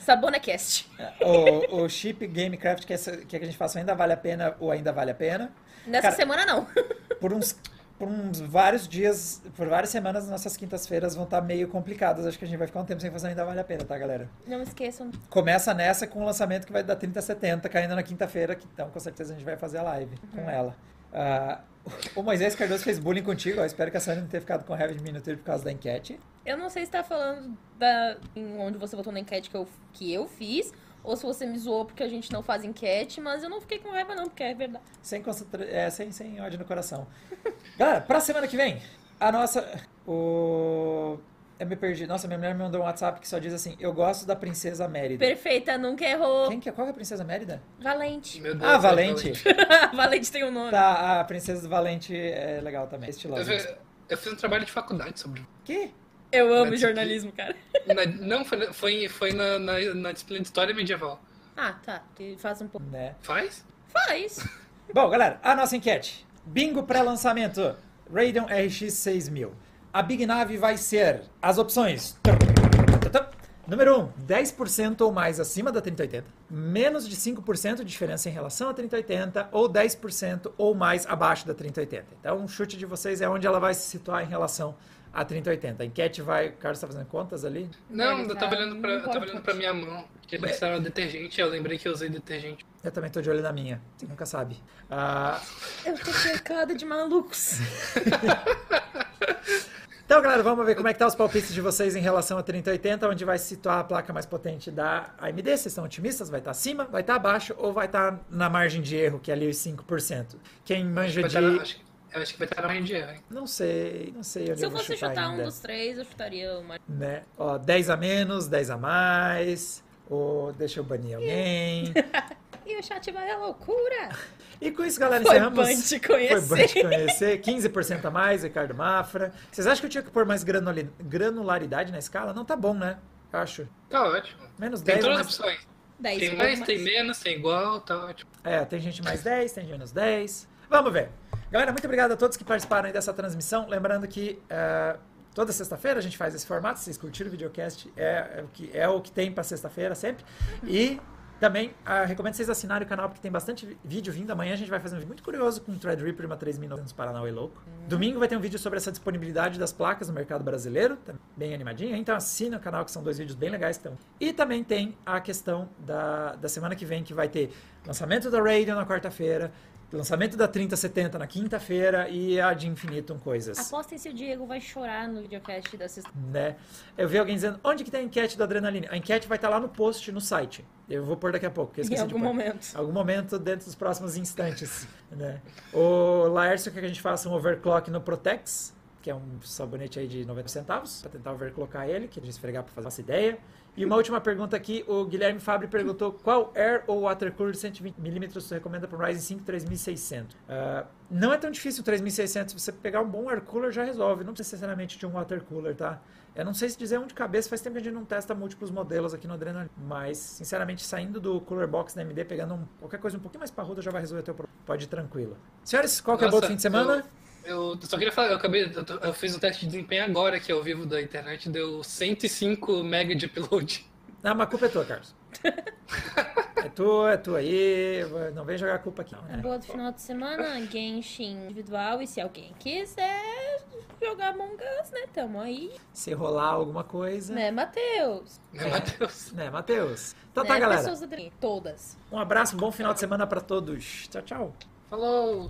Sabonecast. O, o Chip Gamecraft quer que que a gente faça ainda vale a pena ou ainda vale a pena. Nessa Cara- semana, não. Por uns, por uns vários dias, por várias semanas, nossas quintas-feiras vão estar meio complicadas. Acho que a gente vai ficar um tempo sem fazer ainda vale a pena, tá, galera? Não esqueçam. Começa nessa com o lançamento que vai dar 3070, caindo na quinta-feira, que então com certeza a gente vai fazer a live com ela. Ah, o Moisés Cardoso fez bullying contigo, ó, espero que a Sônia não tenha ficado com raiva de mim no Twitter por causa da enquete. Eu não sei se tá falando da, em onde você votou na enquete que eu, que eu fiz, ou se você me zoou porque a gente não faz enquete, mas eu não fiquei com raiva, não, porque é verdade. Sem, concentra... é, sem, sem ódio no coração. Galera, pra semana que vem, a nossa. O. Eu me perdi. Nossa, minha mulher me mandou um WhatsApp que só diz assim: Eu gosto da princesa Mérida. Perfeita, nunca errou. Quem que é? Qual que é a princesa Mérida? Valente. Meu Deus, Ah, é Valente. Valente tem um nome. Tá, a princesa do Valente é legal também, Eu, estilosa. fi- eu fiz um trabalho de faculdade sobre. Que? Eu amo Mas jornalismo, cara. Na- não, foi, na- foi, foi na, na, na disciplina de História Medieval. Ah, tá. Faz um pouco. Né? Faz? Faz. Bom, galera, a nossa enquete. Bingo pré-lançamento. Radeon RX 6000. A Big Nave vai ser as opções. Número 1, 10% ou mais acima da 3080, menos de 5% de diferença em relação à 3080 ou 10% ou mais abaixo da 3080. Então, um chute de vocês é onde ela vai se situar em relação à 3080. A enquete vai. O Carlos está fazendo contas ali? Não, eu tá- tava olhando pra, não eu olhando pra minha mão. Porque eles disseram detergente, eu lembrei que eu usei detergente. Eu também tô de olho na minha. Você nunca sabe. Ah, Eu tô cercada de malucos. Então, galera, vamos ver como é que tá os palpites de vocês em relação a 3080, onde vai se situar a placa mais potente da AMD. Vocês estão otimistas? Vai estar acima, vai estar abaixo ou vai estar na margem de erro, que é ali os 5%? Quem manja de... acho, eu acho que vai estar na margem de erro, hein? Não sei, não sei onde Se eu fosse chutar, chutar um dos três, eu chutaria uma. Né? Ó, 10 a menos, 10 a mais, ou deixa eu banir alguém. E o chat vai à loucura. E com isso, galera, Foi encerramos... bom te conhecer. Foi bom te conhecer. 15% a mais, Ricardo Mafra. Vocês acham que eu tinha que pôr mais granularidade na escala? Não, tá bom, né? Eu acho. Tá ótimo. Menos Tem 10 ou todas as mais... opções. 10 Tem mais, tem menos, tem igual, tá ótimo. É, tem gente mais 10, tem menos 10. Vamos ver. Galera, muito obrigado a todos que participaram aí dessa transmissão. Lembrando que eh, toda sexta-feira a gente faz esse formato. Se vocês curtiram o videocast, é, é o que, é o que tem para sexta-feira sempre. E também ah, recomendo vocês assinarem o canal, porque tem bastante vídeo vindo. Amanhã a gente vai fazer um vídeo muito curioso com o Threadripper uma 3900 Paranauê louco. Domingo vai ter um vídeo sobre essa disponibilidade das placas no mercado brasileiro, tá bem animadinho. Então assina o canal, que são dois vídeos bem legais. que estão. E também tem a questão da, da semana que vem, que vai ter lançamento da Radeon na quarta-feira, lançamento da 3070 na quinta-feira e a de Infinitum Coisas. Apostem se o Diego vai chorar no videocast da sexta. né? Eu vi alguém dizendo, onde que tem a enquete do Adrenaline? A enquete vai estar lá no post, no site. Eu vou pôr daqui a pouco, Em algum momento. Algum momento dentro dos próximos instantes, né? O Laércio quer que a gente faça um overclock no Protex, que é um sabonete aí de 90 centavos, para tentar overclockar ele, que a gente esfregar para fazer essa ideia. E uma última pergunta aqui, o Guilherme Fabri perguntou qual Air ou Water Cooler de 120mm você recomenda para o Ryzen 5 3600? Ah, não é tão difícil o 3600, se você pegar um bom Air Cooler já resolve, não precisa necessariamente de um Water Cooler, tá? Eu não sei se dizer um de cabeça, faz tempo que a gente não testa múltiplos modelos aqui no Adrenaline. Mas, sinceramente, saindo do Cooler Box da AMD, pegando um- qualquer coisa um pouquinho mais parruda, já vai resolver o teu problema. Pode ir tranquilo. Senhores, qual que é o bom fim de semana? Eu, eu só queria falar, eu acabei, eu, tô- eu fiz um teste de desempenho agora aqui ao vivo da internet, deu 105 mega de upload. Ah, mas a culpa é tua, Carlos. é tua, é tua aí. Não vem jogar a culpa aqui. não, né? boa do final de semana, Genshin individual. E se alguém quiser jogar Among Us, né? Tamo aí. Se rolar alguma coisa. Né, Matheus? Né, Matheus? Né, Matheus? Então né, tá, galera. Pessoas Dream. Todas. Um abraço, bom final de semana pra todos. Tchau, tchau. Falou!